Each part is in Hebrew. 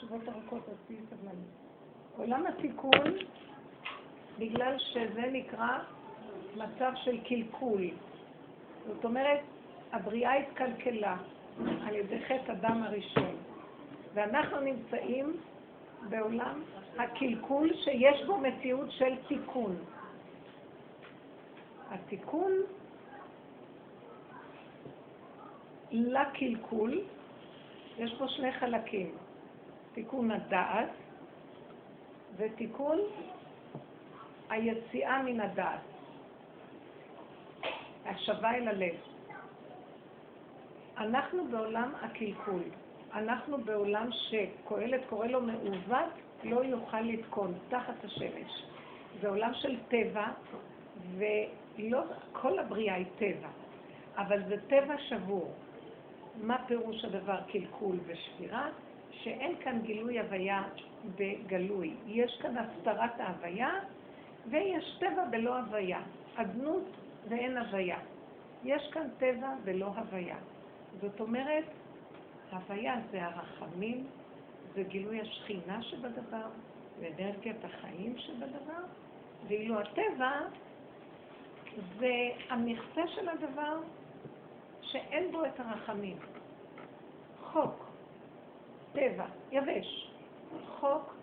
תשובות ארוכות, אז תהיי סבלנית. עולם התיקון, בגלל שזה נקרא מצב של קלקול. זאת אומרת, הבריאה התקלקלה על ידי חטא הדם הראשון, ואנחנו נמצאים בעולם הקלקול שיש בו מציאות של תיקון. התיקון לקלקול, יש פה שני חלקים, תיקון הדעת ותיקון היציאה מן הדעת, השבה אל הלב. אנחנו בעולם הקלקול, אנחנו בעולם שקהלת קורא לו מעוות, לא יוכל לתקון תחת השמש. זה עולם של טבע, ולא כל הבריאה היא טבע, אבל זה טבע שבור. מה פירוש הדבר קלקול ושבירה? שאין כאן גילוי הוויה בגלוי. יש כאן הסתרת ההוויה ויש טבע בלא הוויה. אדנות ואין הוויה. יש כאן טבע ולא הוויה. זאת אומרת, הוויה זה הרחמים, זה גילוי השכינה שבדבר, ואנרגיית החיים שבדבר, ואילו הטבע זה המכסה של הדבר שאין בו את הרחמים. חוק, טבע, יבש, חוק,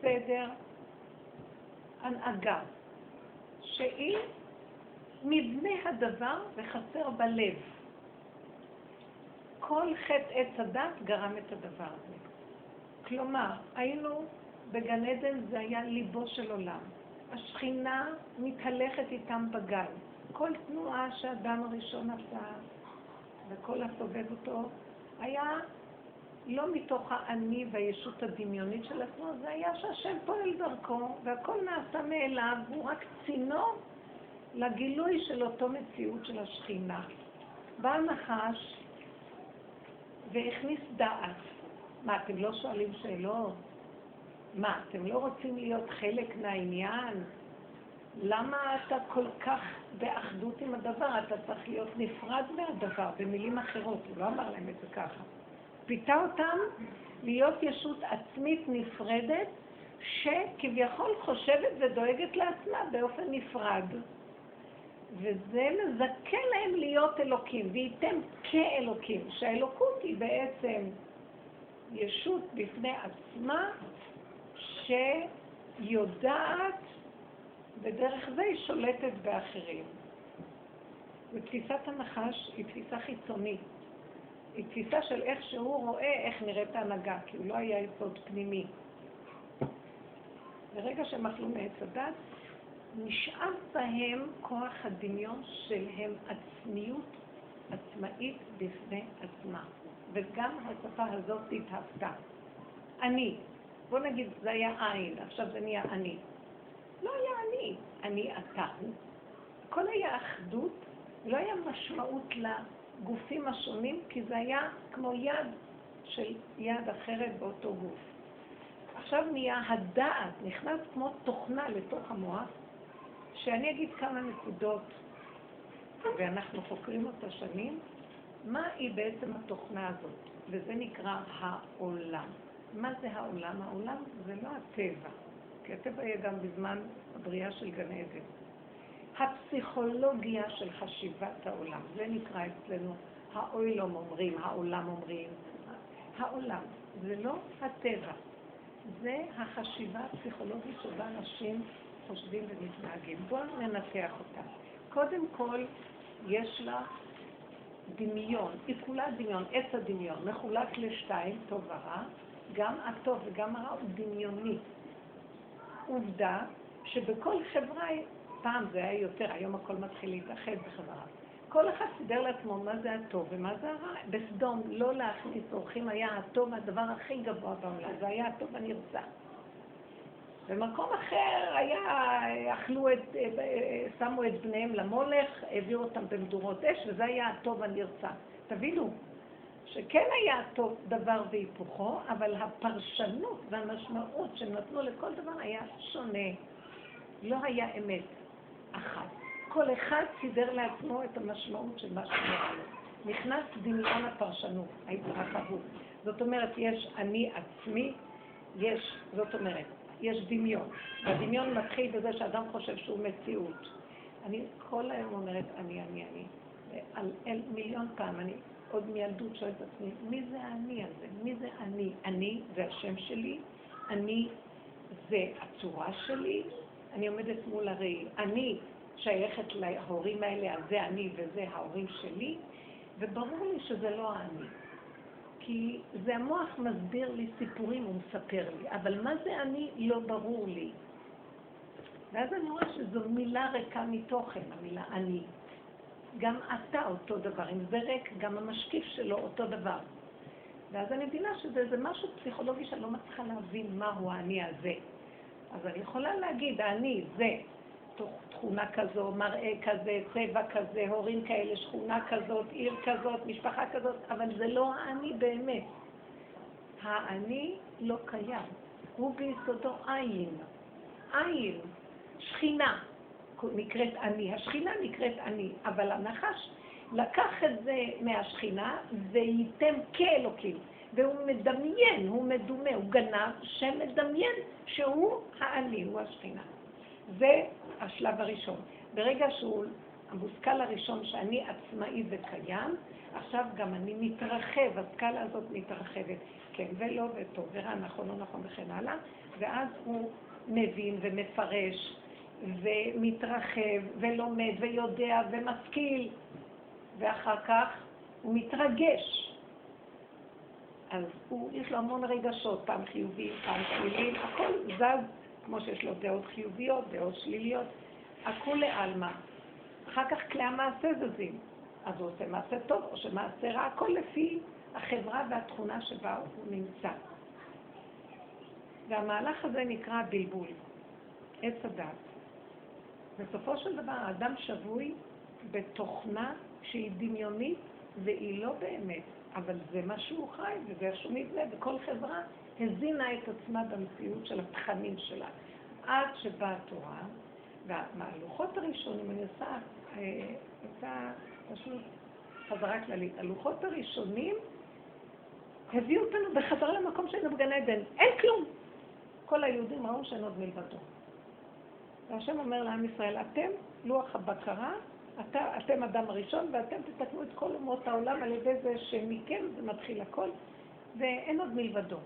סדר, הנהגה, שהיא מבנה הדבר וחסר בלב. כל חטא עץ הדת גרם את הדבר הזה. כלומר, היינו בגן עדן, זה היה ליבו של עולם. השכינה מתהלכת איתם בגן. כל תנועה שאדם הראשון עשה וכל הסובב אותו היה לא מתוך האני והישות הדמיונית של עצמו, זה היה שהשם פועל דרכו והכל נעשה מאליו, הוא רק צינור לגילוי של אותו מציאות של השכינה. בא הנחש והכניס דעת. מה, אתם לא שואלים שאלות? מה, אתם לא רוצים להיות חלק מהעניין? למה אתה כל כך באחדות עם הדבר? אתה צריך להיות נפרד מהדבר, במילים אחרות, הוא לא אמר להם את זה ככה. פיתה אותם להיות ישות עצמית נפרדת, שכביכול חושבת ודואגת לעצמה באופן נפרד. וזה מזכה להם להיות אלוקים, וייתם כאלוקים, שהאלוקות היא בעצם ישות בפני עצמה שיודעת, ודרך זה היא שולטת באחרים. ותפיסת הנחש היא תפיסה חיצונית. היא תפיסה של איך שהוא רואה איך נראית ההנהגה, כי הוא לא היה יסוד פנימי. ברגע שהם אכלו מעץ הדת, נשאב בהם כוח הדמיון שלהם עצמיות עצמאית בפני עצמה. וגם השפה הזאת התהפתה. אני. בוא נגיד, זה היה עין, עכשיו זה נהיה אני. לא היה אני, אני אתה. הכל היה אחדות, לא היה משמעות לגופים השונים, כי זה היה כמו יד של יד אחרת באותו גוף. עכשיו נהיה הדעת, נכנס כמו תוכנה לתוך המוח, שאני אגיד כמה נקודות, ואנחנו חוקרים אותה שנים, מה היא בעצם התוכנה הזאת, וזה נקרא העולם. מה זה העולם? העולם זה לא הטבע, כי הטבע יהיה גם בזמן הבריאה של גן עדן. הפסיכולוגיה של חשיבת העולם, זה נקרא אצלנו האוילום אומרים, העולם אומרים. העולם, זה לא הטבע, זה החשיבה הפסיכולוגית שבה אנשים חושבים ומתנהגים. בואו ננתח אותה. קודם כל, יש לה דמיון, היא כולה דמיון, עץ הדמיון, מחולק לשתיים, טוב ורע, גם הטוב וגם הרע הוא דמיוני. עובדה שבכל חברה, פעם זה היה יותר, היום הכל מתחיל להתאחד בחברה. כל אחד סידר לעצמו מה זה הטוב ומה זה הרע. בסדום לא להכניס אורחים היה הטוב הדבר הכי גבוה בעולם, זה היה הטוב הנרצח. במקום אחר היה, אכלו את, שמו את בניהם למולך, הביאו אותם במדורות אש, וזה היה הטוב הנרצח. תבינו, שכן היה טוב דבר והיפוכו, אבל הפרשנות והמשמעות שנתנו לכל דבר היה שונה. לא היה אמת. כל אחד סידר לעצמו את המשמעות של מה שנראה לו. נכנס דמיון הפרשנות, ההתרחבות. זאת אומרת, יש אני עצמי, יש, זאת אומרת, יש דמיון. והדמיון מתחיל בזה שאדם חושב שהוא מציאות. אני כל היום אומרת אני, אני, אני. על אל, מיליון פעם, אני עוד מילדות שואלת את עצמי, מי זה האני הזה? מי זה אני? אני זה השם שלי, אני זה הצורה שלי, אני עומדת מול הראי. אני שייכת להורים האלה, אז זה אני וזה ההורים שלי, וברור לי שזה לא אני. כי זה המוח מסביר לי סיפורים, הוא מספר לי, אבל מה זה אני לא ברור לי. ואז אני רואה שזו מילה ריקה מתוכן, המילה אני. גם אתה אותו דבר, אם זה ריק, גם המשקיף שלו אותו דבר. ואז אני מבינה שזה משהו פסיכולוגי שאני לא מצליחה להבין מהו האני הזה. אז אני יכולה להגיד, האני זה תכונה כזו, מראה כזה, צבע כזה, הורים כאלה, שכונה כזאת, עיר כזאת, משפחה כזאת, אבל זה לא האני באמת. האני לא קיים, הוא ביסודו עין. עין, שכינה, נקראת אני. השכינה נקראת אני, אבל הנחש לקח את זה מהשכינה וייתם כאלוקים. והוא מדמיין, הוא מדומה, הוא גנב שמדמיין שהוא האני, הוא השכינה. זה השלב הראשון. ברגע שהוא, המושכל הראשון שאני עצמאי וקיים, עכשיו גם אני מתרחב, הסקאלה הזאת מתרחבת, כן ולא וטוב ורע, נכון לא נכון וכן הלאה, ואז הוא מבין ומפרש ומתרחב ולומד ויודע ומשכיל, ואחר כך הוא מתרגש. אז הוא, יש לו המון רגשות, פעם חיוביים, פעם שליליים, הכל זז כמו שיש לו דעות חיוביות, דעות שליליות, הכול לעלמא. אחר כך כלי המעשה זזים. אז הוא עושה מעשה טוב או שמעשה רע, הכל לפי החברה והתכונה שבה הוא נמצא. והמהלך הזה נקרא בלבול, עץ הדת. בסופו של דבר האדם שבוי בתוכנה שהיא דמיונית והיא לא באמת, אבל זה מה שהוא חי וזה איך שהוא נבנה, וכל חברה הזינה את עצמה במציאות של התכנים שלה. עד שבאה התורה, והלוחות הראשונים, אני עושה, עושה אה, פשוט חזרה כללית. הלוחות הראשונים הביאו אותנו בחזרה למקום שהיינו בגן עדן. אין כלום. כל היהודים ראו שאין עוד מלבדו. והשם אומר לעם ישראל, אתם לוח הבקרה, אתה, אתם אדם הראשון, ואתם תתקנו את כל אומות העולם על ידי זה שמכם זה מתחיל הכל, ואין עוד מלבדו.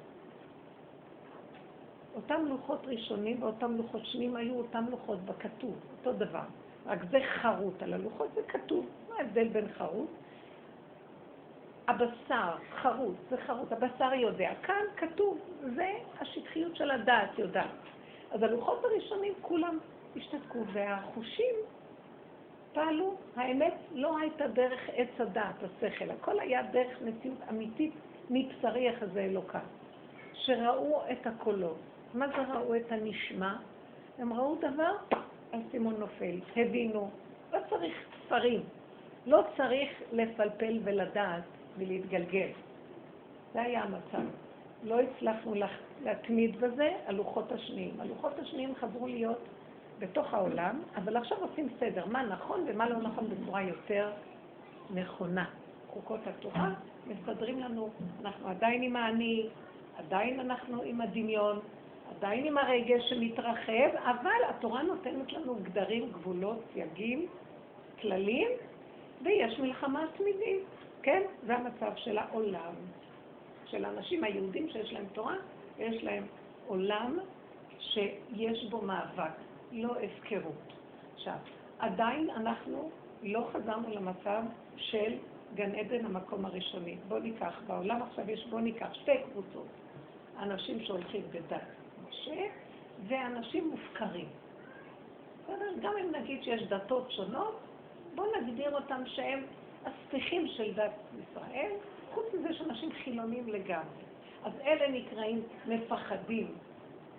אותם לוחות ראשונים ואותם לוחות שניים היו אותם לוחות בכתוב, אותו דבר. רק זה חרוט, על הלוחות זה כתוב. מה ההבדל בין חרוט? הבשר, חרוט, זה חרוט, הבשר יודע. כאן כתוב, זה השטחיות של הדעת יודעת. אז הלוחות הראשונים כולם השתתקו, והחושים פעלו. האמת לא הייתה דרך עץ הדעת, השכל, הכל היה דרך מציאות אמיתית מבשרי יחזה אלוקה, שראו את הקולות. מה זה ראו את הנשמע? הם ראו דבר, האסימון נופל, הבינו. לא צריך ספרים, לא צריך לפלפל ולדעת ולהתגלגל. זה היה המצב. לא הצלחנו להתמיד בזה, הלוחות השניים. הלוחות השניים חזרו להיות בתוך העולם, אבל עכשיו עושים סדר, מה נכון ומה לא נכון בצורה יותר נכונה. חוקות התורה מסדרים לנו, אנחנו עדיין עם האני, עדיין אנחנו עם הדמיון, עדיין עם הרגש שמתרחב, אבל התורה נותנת לנו גדרים, גבולות, סייגים, כללים, ויש מלחמה תמידית, כן? זה המצב של העולם, של האנשים היהודים שיש להם תורה, ויש להם עולם שיש בו מאבק, לא הפקרות. עכשיו, עדיין אנחנו לא חזרנו למצב של גן עדן המקום הראשוני. בואו ניקח, בעולם עכשיו יש, בואו ניקח שתי קבוצות. אנשים שהולכים בדת קשה, ואנשים מופקרים. בסדר? גם אם נגיד שיש דתות שונות, בואו נגדיר אותם שהם הספיחים של דת ישראל, חוץ מזה שאנשים חילונים לגמרי. אז אלה נקראים מפחדים,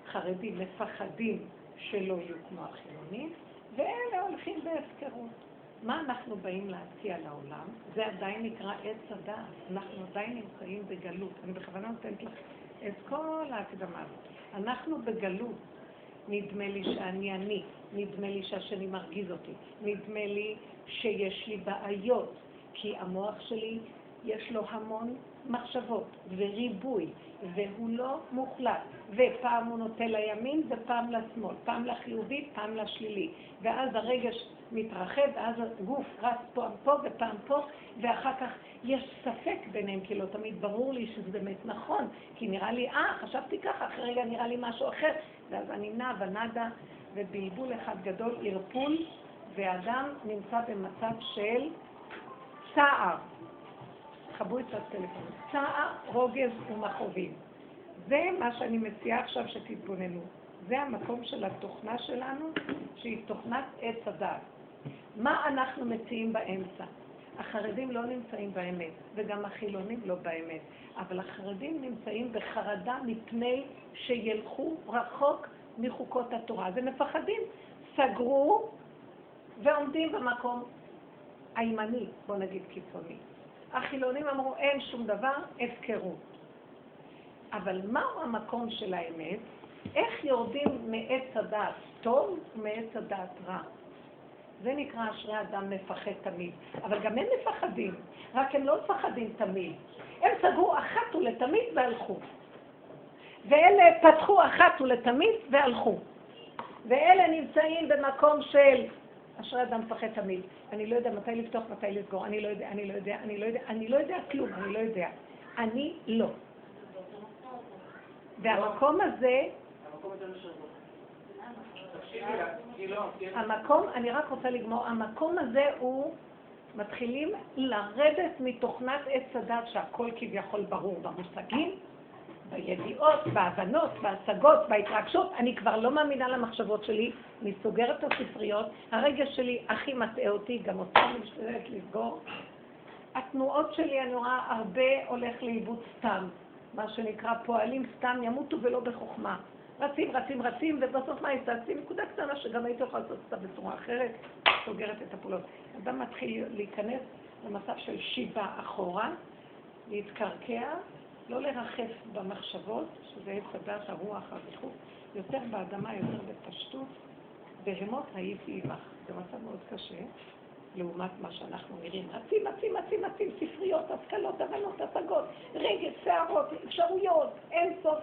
חרדים, מפחדים שלא יהיו כמו החילונים, ואלה הולכים בהפקרות. מה אנחנו באים להציע לעולם? זה עדיין נקרא עץ הדעת. אנחנו עדיין נמצאים בגלות. אני בכוונה נותנת לך את כל ההקדמה הזאת. אנחנו בגלות. נדמה לי שאני אני, נדמה לי שהשני מרגיז אותי, נדמה לי שיש לי בעיות, כי המוח שלי יש לו המון מחשבות וריבוי, והוא לא מוחלט. ופעם הוא נוטה לימין ופעם לשמאל, פעם לחיובי, פעם לשלילי. ואז הרגש מתרחב, ואז הגוף רץ פעם פה ופעם פה, ואחר כך יש ספק ביניהם, כי לא תמיד ברור לי שזה באמת נכון, כי נראה לי, אה, חשבתי ככה, אחרי רגע נראה לי משהו אחר, ואז אני נעה ונדה, ובלבול אחד גדול, ערפול, ואדם נמצא במצב של צער. חבו את הטלפון. צער, רוגז ומכאובים. זה מה שאני מציעה עכשיו שתתבוננו. זה המקום של התוכנה שלנו, שהיא תוכנת עץ הדעת. מה אנחנו מציעים באמצע? החרדים לא נמצאים באמת, וגם החילונים לא באמת, אבל החרדים נמצאים בחרדה מפני שילכו רחוק מחוקות התורה. אז הם מפחדים. סגרו ועומדים במקום הימני, בוא נגיד קיצוני. החילונים אמרו, אין שום דבר, הפקרות. אבל מהו המקום של האמת? איך יורדים מעץ הדעת טוב ומעץ הדעת רע? זה נקרא אשרי אדם מפחד תמיד. אבל גם הם מפחדים, רק הם לא מפחדים תמיד. הם סגרו אחת ולתמיד והלכו. ואלה פתחו אחת ולתמיד והלכו. ואלה נמצאים במקום של אשרי אדם מפחד תמיד. אני לא יודע מתי לפתוח, מתי לסגור, אני לא יודע, אני לא יודע, אני לא יודע, אני לא יודע כלום, אני לא יודע. אני לא. והמקום הזה... המקום, אני רק רוצה לגמור, המקום הזה הוא, מתחילים לרדת מתוכנת עץ הדת שהכל כביכול ברור במושגים, בידיעות, בהבנות, בהשגות, בהתרגשות. אני כבר לא מאמינה למחשבות שלי, אני סוגרת את הספריות. הרגש שלי הכי מטעה אותי, גם אותי אני משתדלת לסגור. התנועות שלי, אני רואה, הרבה הולך לאיבוד סתם. מה שנקרא פועלים סתם, ימותו ולא בחוכמה. רצים, רצים, רצים, ובסוף מה השגתי? נקודה קטנה שגם הייתי יכולה לעשות אותה בצורה אחרת, סוגרת את הפעולות. אדם מתחיל להיכנס למצב של שיבה אחורה, להתקרקע, לא לרחף במחשבות, שזה עץ הדת, הרוח, הריחוף, יותר באדמה, יותר בפשטות. בהמות הייתי עמך. זה מצב מאוד קשה, לעומת מה שאנחנו נראים. רצים, רצים, רצים, רצים, ספריות, השכלות, הבנות, השגות, רגש, שערות, אפשרויות, אין סוף,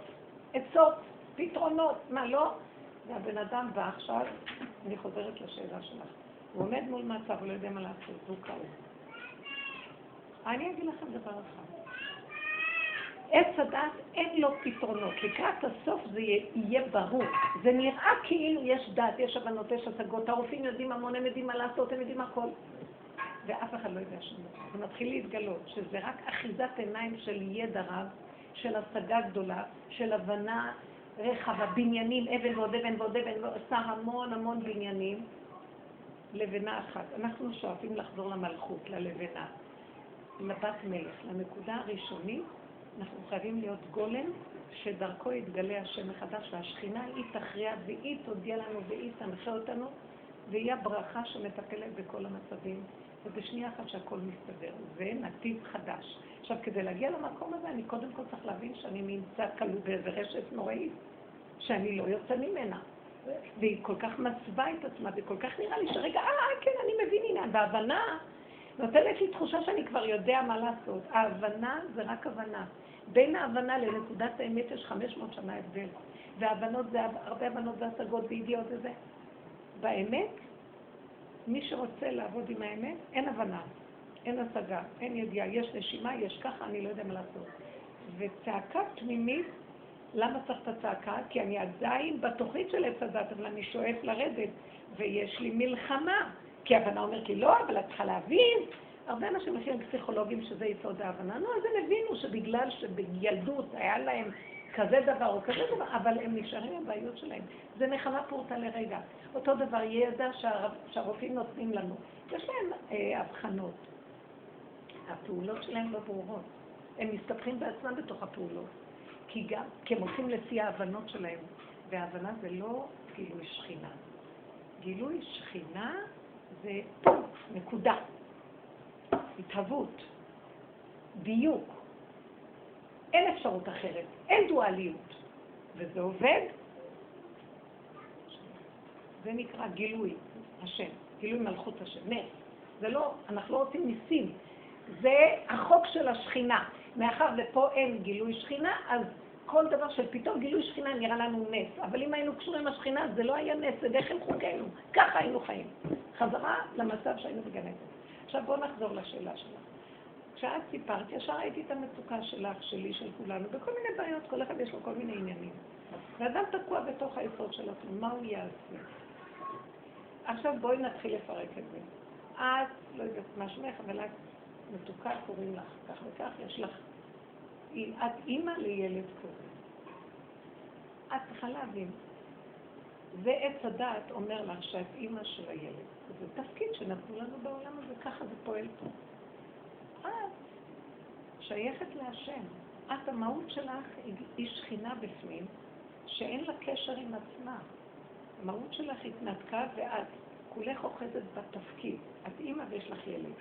עצות, פתרונות, מה לא? והבן אדם בא עכשיו, אני חוזרת לשאלה שלך. הוא עומד מול מצב, הוא לא יודע מה לעשות, הוא כאוב. אני אגיד לכם דבר אחד. עץ הדת אין לו פתרונות. לקראת הסוף זה יהיה ברור. זה נראה כאילו יש דת, יש הבנות, יש השגות. הרופאים יודעים המון, הם יודעים מה לעשות, הם יודעים הכל. ואף אחד לא יודע שום דבר. זה מתחיל להתגלות שזה רק אחיזת עיניים של ידע רב, של השגה גדולה, של הבנה רחבה, בניינים, אבן ועוד אבן ועוד אבן, ועושה המון המון בניינים, לבנה אחת. אנחנו שואפים לחזור למלכות, ללבנה, לבת מלך, לנקודה הראשונית אנחנו חייבים להיות גולם שדרכו יתגלה השם מחדש, והשכינה היא תכריע והיא תודיע לנו והיא תנחה אותנו, והיא הברכה שמטפלת בכל המצבים, ובשנייה אחת שהכל מסתדר. זה נתיב חדש. עכשיו, כדי להגיע למקום הזה, אני קודם כל צריך להבין שאני נמצא כלוא באיזה רשת נוראית, שאני לא יוצא ממנה. והיא כל כך מצווה את עצמה, וכל כך נראה לי שרגע, אה, כן, אני מבין עניין. בהבנה נותנת לי תחושה שאני כבר יודע מה לעשות. ההבנה זה רק הבנה. בין ההבנה לנקודת האמת יש 500 שנה הבדל. והבנות זה, הרבה הבנות והשגות וידיעות וזה. באמת, מי שרוצה לעבוד עם האמת, אין הבנה, אין השגה, אין ידיעה, יש נשימה, יש ככה, אני לא יודע מה לעשות. וצעקה פנימית, למה צריך את הצעקה? כי אני עדיין בתוכנית של עץ הדת, אבל אני שואף לרדת, ויש לי מלחמה. כי הבנה אומרת לי, לא, אבל את צריכה להבין. הרבה אנשים מכירים פסיכולוגים שזה יסוד ההבנה. נו, אז הם הבינו שבגלל שבילדות היה להם כזה דבר או כזה דבר, אבל הם נשארים עם הבעיות שלהם. זה נחמה פורטה לרגע. אותו דבר ידע שהרופאים נותנים לנו. יש להם אה, הבחנות. הפעולות שלהם לא ברורות. הם מסתבכים בעצמם בתוך הפעולות. כי גם, כי הם הולכים לפי ההבנות שלהם. וההבנה זה לא גילוי שכינה. גילוי שכינה זה נקודה. התהוות, דיוק. אין אפשרות אחרת, אין דואליות. וזה עובד. זה נקרא גילוי השם, גילוי מלכות השם, נס. זה לא, אנחנו לא רוצים ניסים. זה החוק של השכינה. מאחר ופה אין גילוי שכינה, אז כל דבר של פתאום גילוי שכינה נראה לנו נס. אבל אם היינו קשורים לשכינה, זה לא היה נס, זה דחם חוקינו. ככה היינו חיים. חזרה למצב שהיינו בגן עדן. עכשיו בואו נחזור לשאלה שלך. כשאת סיפרת, ישר ראיתי את המצוקה שלך, שלי, של כולנו, בכל מיני בעיות, כל אחד יש לו כל מיני עניינים. ואדם תקוע בתוך היסוד של עצמו, מה הוא יעשה? עכשיו בואי נתחיל לפרק את זה. את, לא יודעת מה שמך, אבל את מתוקה, קוראים לך כך וכך, יש לך... את אימא לילד כזה. את צריכה להבין. זה עץ הדעת אומר לך שאת אימא של הילד. זה תפקיד שנתנו לנו בעולם הזה, ככה זה פועל פה. את שייכת להשם. את, המהות שלך היא שכינה בפנים, שאין לה קשר עם עצמה. המהות שלך התנתקה ואת כולך אוחזת בתפקיד. את אימא ויש לך ילד.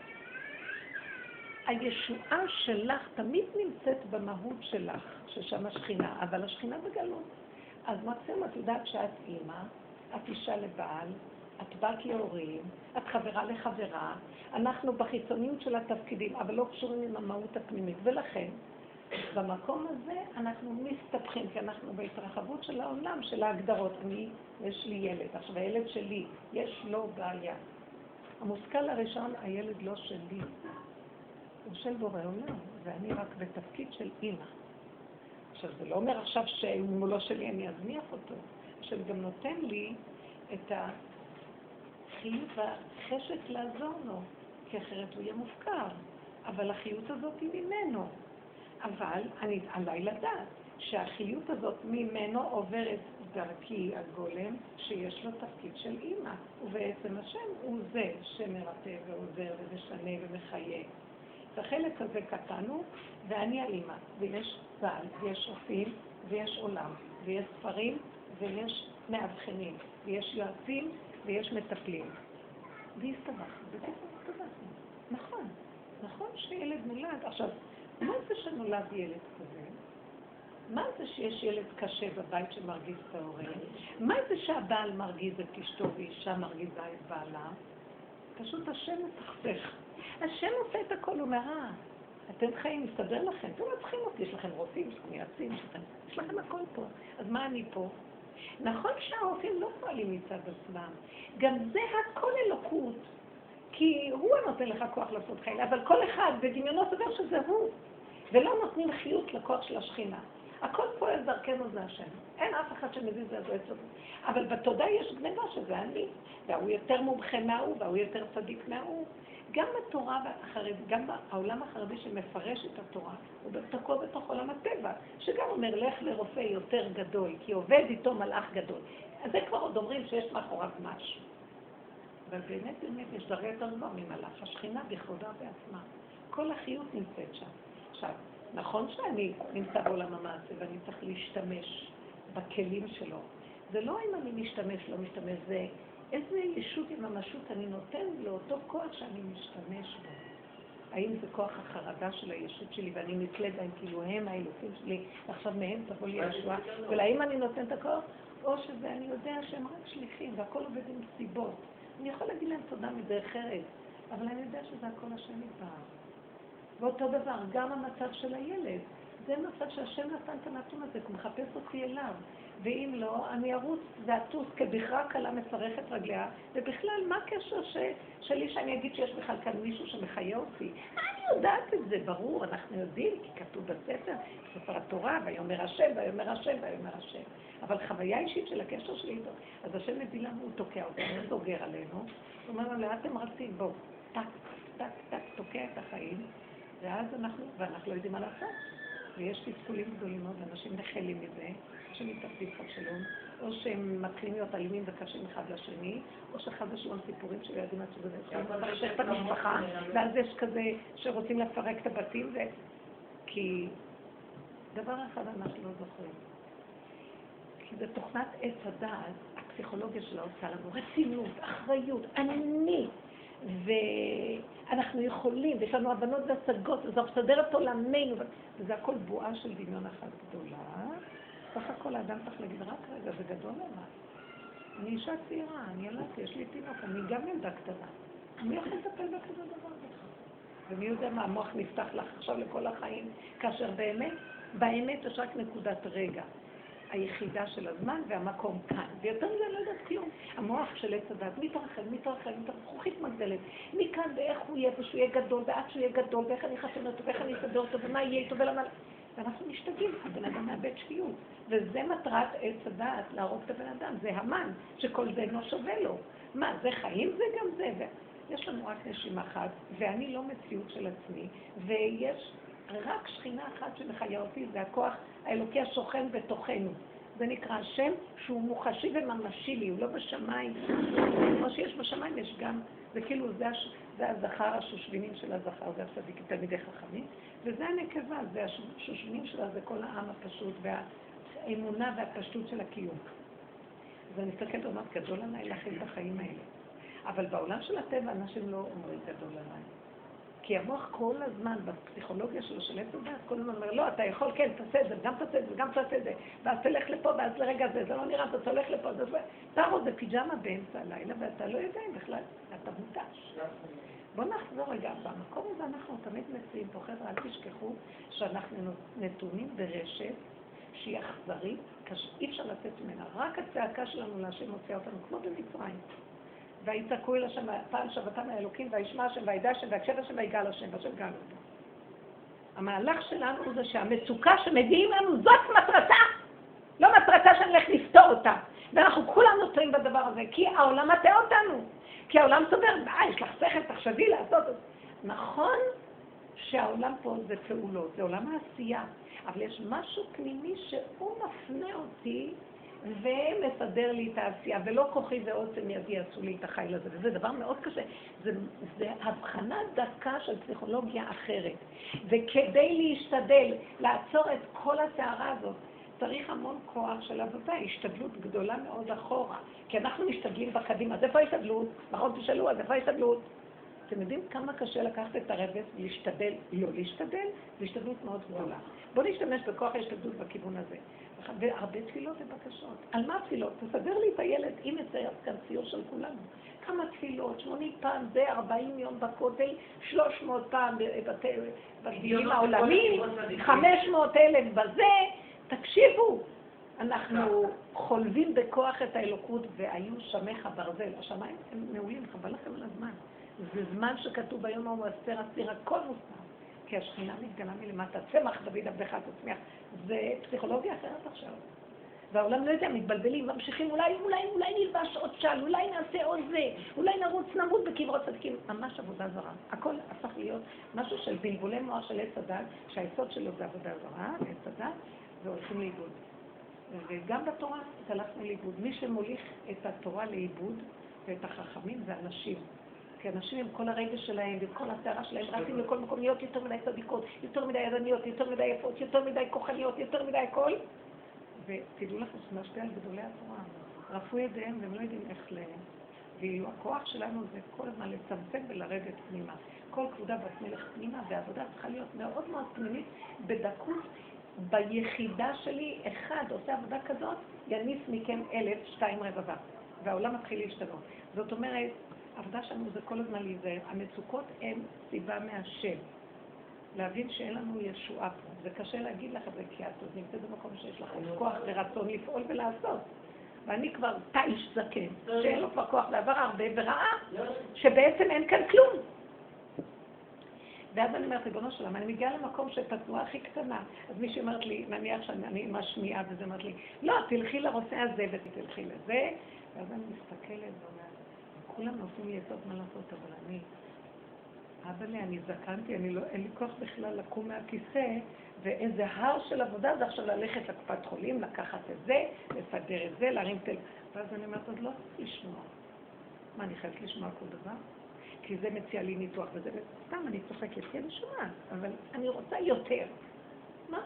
הישועה שלך תמיד נמצאת במהות שלך, ששם השכינה, אבל השכינה בגלות. אז מקסימום את יודעת שאת אימא, את אישה לבעל, את בת להורים, את חברה לחברה, אנחנו בחיצוניות של התפקידים, אבל לא קשורים עם המהות הפנימית. ולכן, במקום הזה אנחנו מסתבכים, כי אנחנו בהתרחבות של העולם, של ההגדרות. אני, יש לי ילד. עכשיו, הילד שלי, יש לו בעיה. המושכל הראשון, הילד לא שלי. הוא של בורא עולם, ואני רק בתפקיד של אימא. עכשיו, זה לא אומר עכשיו שאם הוא לא שלי אני אזניח אותו, השם גם נותן לי את החיות והחשק לעזור לו, כי אחרת הוא יהיה מופקר. אבל החיות הזאת היא ממנו. אבל אני עליי לדעת שהחיות הזאת ממנו עוברת דרכי הגולם, שיש לו תפקיד של אימא. ובעצם השם הוא זה שמרפא ועוזר ומשנה ומחיה. את החלק הזה קטנו, ואני האימא, ויש צה"ל, ויש רופאים, ויש עולם, ויש ספרים, ויש מאבחנים, ויש יועצים, ויש מטפלים. והסתבכנו, בדיוק הסתבכנו. נכון, נכון שילד נולד. עכשיו, מה זה שנולד ילד כזה? מה זה שיש ילד קשה בבית שמרגיז את ההורים? מה זה שהבעל מרגיז את אשתו ואישה מרגיזה את בעלה? פשוט השם מסכסך. השם עושה את הכל, הוא אומר, אה, אתם חיים, מסתדר לכם, אתם לא צריכים אותי, יש לכם רופאים, יש לכם יועצים, יש לכם הכל פה. אז מה אני פה? נכון שהרופאים לא פועלים מצד עצמם, גם זה הכל אלוקות, כי הוא הנותן לך כוח לעשות חיים, אבל כל אחד בדמיונו סובר שזה הוא, ולא נותנים חיות לכוח של השכינה. הכל פועל דרכנו זה השם. אין אף אחד שמזיז זה. אבל בתודעה יש גניבה שזה אני, והוא יותר מומחה מההוא, והוא יותר צדיק מההוא. גם בתורה החרדית, גם בעולם החרדי שמפרש את התורה, הוא תקוע בתוך עולם הטבע, שגם אומר, לך לרופא יותר גדול, כי עובד איתו מלאך גדול. אז זה כבר עוד אומרים שיש מאחוריו משהו. אבל באמת באמת יש דרגה יותר גבוהה ממלאך, השכינה בכבודה בעצמה. כל החיות נמצאת שם. עכשיו, נכון שאני נמצא בעולם המעשה ואני צריך להשתמש בכלים שלו. זה לא אם אני משתמש, לא משתמש, זה איזה ישות וממשות אני נותן לאותו כוח שאני משתמש בו. האם זה כוח החרדה של הישות שלי ואני נתלה בהם כאילו הם האלוקים שלי, ועכשיו מהם תבוא לי הישועה, ולאם אני נותן את הכוח, או שזה אני יודע שהם רק שליחים והכל עובד עם סיבות. אני יכול להגיד להם תודה מדרך ארץ, אבל אני יודע שזה הכל השם יתברך. ואותו דבר, גם המצב של הילד. זה מצב שהשם נתן את הנתון הזה, הוא מחפש אותי אליו. ואם לא, אני ארוץ ואטוס כבכרה קלה מפרכת רגליה, ובכלל, מה הקשר ש... שלי שאני אגיד שיש בכלל כאן מישהו שמחיה אותי? אני יודעת את זה, ברור, אנחנו יודעים, כי כתוב בספר, בספר התורה, ויאמר השם, ויאמר השם, ויאמר השם. אבל חוויה אישית של הקשר שלי איתו, אז השם מביא לנו, הוא תוקע אותנו, הוא סוגר עלינו, הוא אומר לנו, לאט אתם רצים, בואו, טק, טק, טק, תוקע את החיים, ואז אנחנו, ואנחנו לא יודעים מה לעשות. ויש תסכולים גדולים מאוד, אנשים נחלים מזה, שמתאבדים חד שלום, או שהם מתחילים להיות אלימים וקשים אחד לשני, או שחד ושלום סיפורים של ילדים מהסוג הזה, לפרשך את המשפחה, ואז יש כזה שרוצים לפרק את הבתים, ו... כי דבר אחד אנחנו לא זוכרים. כי בתוכנת עץ הדעת, הפסיכולוגיה שלה עושה לנו רצינות, אחריות, אני. ואנחנו יכולים, ויש לנו הבנות והשגות, וזה מסדר את עולמנו, וזה הכל בועה של דמיון אחת גדולה. סך הכל האדם צריך להגיד, רק רגע, זה גדול עליי. אני אישה צעירה, אני ילדתי, יש לי תינוק, אני גם ילדה קטנה. אני יכול לטפל בכזה דבר בכלל. ומי יודע מה המוח נפתח לך עכשיו לכל החיים, כאשר באמת, באמת יש רק נקודת רגע. היחידה של הזמן והמקום כאן. ויותר מזה אני לא יודעת כלום. המוח של עץ הדת מתרחב, מתרחב, מתרחב, זכוכית מגדלת. מכאן ואיך הוא יהיה, ושהוא יהיה גדול, ועד שהוא יהיה גדול, ואיך אני אחתן אותו, ואיך אני אסדר אותו, ומה יהיה איתו, ולמה... ואנחנו משתגעים, הבן אדם מאבד שפיות. וזה מטרת עץ הדעת, להרוג את הבן אדם. זה המן, שכל זה אינו שווה לו. מה, זה חיים זה גם זה? יש לנו רק נשימה אחת, ואני לא מציאות של עצמי, ויש רק שכינה אחת שמחיה אותי, זה הכוח האלוקי השוכן בתוכנו. זה נקרא השם שהוא מוחשי וממשי לי, הוא לא בשמיים. כמו שיש בשמיים, יש גם, זה כאילו, זה, הש, זה הזכר, השושבינים של הזכר, זה הצדיקים, תלמידי חכמים, וזה הנקבה, זה השושבינים שלה, זה כל העם הפשוט, והאמונה והפשטות של הקיום. אז אני מסתכלת ואומרת, גדול עליי להכין את החיים האלה. אבל בעולם של הטבע אנשים לא אומרים גדול עליי. כי המוח כל הזמן, בפסיכולוגיה שלו, של עץ הדעת, כל הזמן אומר, לא, אתה יכול, כן, תעשה את זה, גם תעשה את זה, גם תעשה את זה, ואז תלך לפה, ואז לרגע זה, זה לא נראה, אתה הולך לפה, זה זה פיג'מה באמצע הלילה, ואתה לא יודע אם בכלל, אתה מותש. בואו נחזור רגע, במקום הזה אנחנו תמיד מציעים פה, חבר'ה, אל תשכחו שאנחנו נתונים ברשת שהיא אכזרית, אי אפשר לצאת ממנה, רק הצעקה שלנו להשם מוציאה אותנו, כמו במצרים. ויצעקו אל השם, פעם שבתם האלוקים, וישמע השם, וידע השם, ויקשב השם, ויגאל השם, והשם גאל. המהלך שלנו זה שהמצוקה שמביאים לנו, זאת מטרתה. לא מטרתה שאני הולך לפתור אותה. ואנחנו כולנו טועים בדבר הזה, כי העולם מטעה אותנו. כי העולם סובר, אה, יש לך שכל, תחשבי לעשות את זה. נכון שהעולם פה זה פעולות, זה עולם העשייה, אבל יש משהו פנימי שהוא מפנה אותי ומסדר לי את העשייה, ולא כוחי ועוצם ידי יעשו לי את החיל הזה, וזה דבר מאוד קשה. זה, זה הבחנה דקה של פסיכולוגיה אחרת. וכדי להשתדל לעצור את כל הסערה הזאת, צריך המון כוח של עבודה, השתדלות גדולה מאוד אחורה. כי אנחנו משתדלים בקדימה, אז איפה ההשתדלות? נכון תשאלו, אז איפה ההשתדלות? אתם יודעים כמה קשה לקחת את הרבס ולהשתדל, לא להשתדל? זו השתדלות מאוד גדולה. בואו נשתמש בכוח ההשתדלות בכיוון הזה. והרבה תפילות ובקשות. על מה תפילות? תסדר לי את הילד, אם יצייר כאן ציור של כולנו. כמה תפילות? 80 פעם זה, 40 יום בכותל, 300 פעם בדיונים העולמיים, 500 אלף בזה. תקשיבו, אנחנו חולבים בכוח את האלוקות, והיו שמך ברזל. השמיים הם מעולים, חבל לכם על הזמן. זה זמן שכתוב ביום ההוא אסתר אסיר, הכל מוסר. כי השכינה מתגלה מלמטה, צמח דוד עבדך תצמיח. זה פסיכולוגיה אחרת עכשיו. והעולם לא יודע, מתבלבלים, ממשיכים, אולי, אולי, אולי נלבש עוד של, אולי נעשה עוד זה, אולי נרוץ, נמות בקברות צדיקים. ממש עבודה זרה. הכל הפך להיות משהו של בלבולי מוח של עץ הדת, שהיסוד שלו זה עבודה זרה, עץ הדת, והולכים לאיבוד. וגם בתורה הלכנו לאיבוד. מי שמוליך את התורה לאיבוד ואת החכמים זה אנשים. כי אנשים עם כל הרגש שלהם ועם כל הסערה שלהם רצים לכל מקום להיות יותר מדי צדיקות, יותר מדי ידניות, יותר מדי יפות, יותר מדי כוחניות, יותר מדי הכל. ותדעו לכם שזה משפיע על גדולי התורה. רפו ידיהם והם לא יודעים איך ל... ואילו הכוח שלנו זה כל הזמן לצמצם ולרדת פנימה. כל כבודה בת מלך פנימה, והעבודה צריכה להיות מאוד מאוד פנימית, בדקות, ביחידה שלי, אחד עושה עבודה כזאת, יניס מכם אלף, שתיים רבבה. והעולם מתחיל להשתנות. זאת אומרת, העבודה שלנו זה כל הזמן להיזהר. המצוקות הן סיבה מהשם. להבין שאין לנו ישועה פה. זה קשה להגיד לך את זה, כי את עוד נמצאת במקום שיש לך כוח ורצון לפעול ולעשות. ואני כבר תיש זקן, שאין לו כבר כוח לעבר הרבה, וראה שבעצם אין כאן כלום. ואז אני אומרת, ריבונו שלם, אני מגיעה למקום שאת התנועה הכי קטנה. אז מישהי אומרת לי, נניח שאני משמיעה, וזה אומרת לי, לא, תלכי לרופא הזה ותלכי לזה, ואז אני מסתכלת ואומרת, כולם נותנים לי עצות מה לעשות, אבל אני, אבא לי, אני זקנתי, אני לא, אין לי כוח בכלל לקום מהכיסא, ואיזה הר של עבודה זה עכשיו ללכת לקופת חולים, לקחת את זה, לסדר את זה, להרים תל... ואז אני אומרת, עוד לא צריך לשמוע. מה, אני חייבת לשמוע כל דבר? כי זה מציע לי ניתוח וזה, סתם, אני צוחקת, כי אני שומעת, אבל אני רוצה יותר. מה?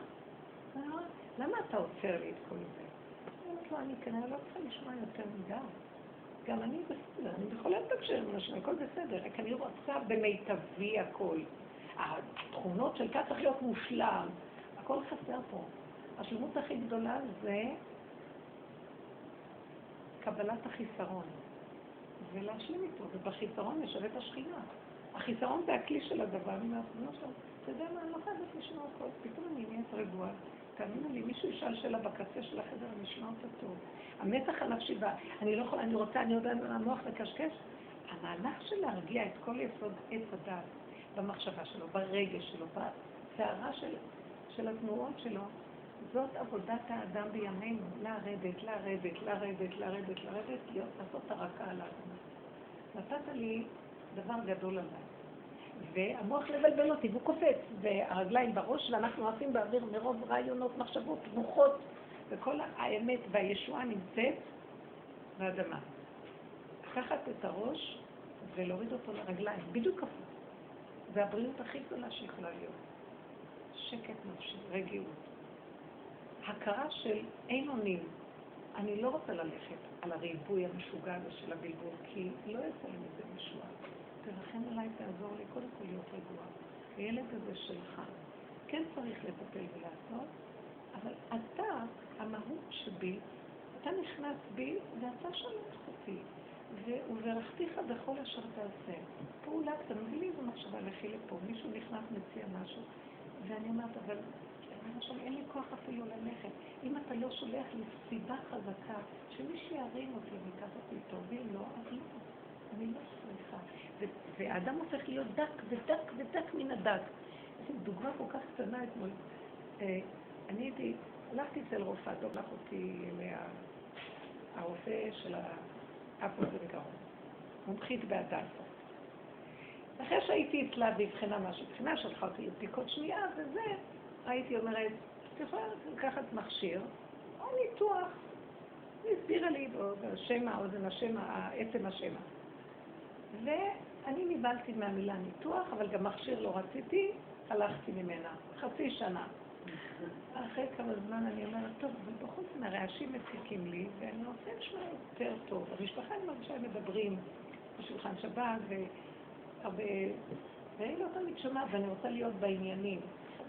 למה אתה עוצר לי את כל זה? אני אומרת לו, אני כנראה לא צריכה לשמוע יותר מדי. גם אני בסדר, אני יכולה לתקשר עם אנשים, הכל בסדר, רק אני רוצה במיטבי הכל. התכונות של כך צריך להיות מושלם, הכל חסר פה. השלמות הכי גדולה זה קבלת החיסרון, ולהשלים איתו, ובחיסרון לשרת השכינה. החיסרון זה הכלי של הדבר, אני אומרת, אתה יודע מה, אני לא חייבת לשמוע הכל, פתאום אני נהיית רגועה. תאמינו לי, מישהו ישאל שאלה בקצה של החדר, אני אשמע אותה טוב. המתח הנפשי, אני לא יכולה, אני רוצה, אני יודעת, המוח מקשקש. המהלך של להרגיע את כל יסוד עץ הדת במחשבה שלו, ברגש שלו, בסערה של, של התנועות שלו, זאת עבודת האדם בימינו, לרדת, לרדת, לרדת, לרדת, לרדת, להיות, לעשות הרקה על האדמה. נתת לי דבר גדול עליי. והמוח לבלבל אותי, והוא קופץ, והרגליים בראש, ואנחנו עפים באוויר מרוב רעיונות, מחשבות, תנוחות, וכל האמת והישועה נמצאת באדמה. לקחת את הראש ולהוריד אותו לרגליים, בדיוק הפוך. זה הבריאות הכי גדולה שיכולה להיות. שקט נפשי, רגיעות. הכרה של אין אונים. אני לא רוצה ללכת על הריבוי המשוגע הזה של הבלבול, כי לא יצא לי מזה משועה. תרחם עליי, תעזור לי, קודם כל להיות רגוע. הילד הזה שלך. כן צריך לטפל ולעשות, אבל אתה, המהות שבי, אתה נכנס בי ואתה שולח אותי. וברכתיך בכל אשר תעשה. פעולה קטנה, לי איזו מחשבה, לכי לפה, מישהו נכנס, מציע משהו, ואני אומרת, אבל עכשיו אין לי כוח אפילו ללכת. אם אתה לא שולח לי סיבה חזקה, שמישהו ירים אותי ויקח אותי איתו, ואם לא, אז לא. אני לא צריכה. והאדם הופך להיות דק ודק ודק מן הדק. איזו דוגמה כל כך קטנה אתמול. אה, אני הייתי, הלכתי אצל רופאה, דומה אותי אליה, הרופא של האפו וגרון, מומחית בהדסה. אחרי שהייתי אצלה והבחינה משהו, בחינה שלחה אותי לבדיקות שנייה וזה, הייתי אומרת, את יכולה לקחת מכשיר או ניתוח. היא הסבירה לי, או השמע, אוזן השמע, עצם השמע. ואני נבהלתי מהמילה ניתוח, אבל גם מכשיר לא רציתי, הלכתי ממנה. חצי שנה. אחרי כמה זמן אני אומרת, טוב, אבל בכל זאת הרעשים מציקים לי, ואני רוצה לשמוע יותר טוב. המשפחה, אני מרגישה, מדברים בשולחן שבת, והרבה... ואני לא תמיד שומעת, ואני רוצה להיות בעניינים.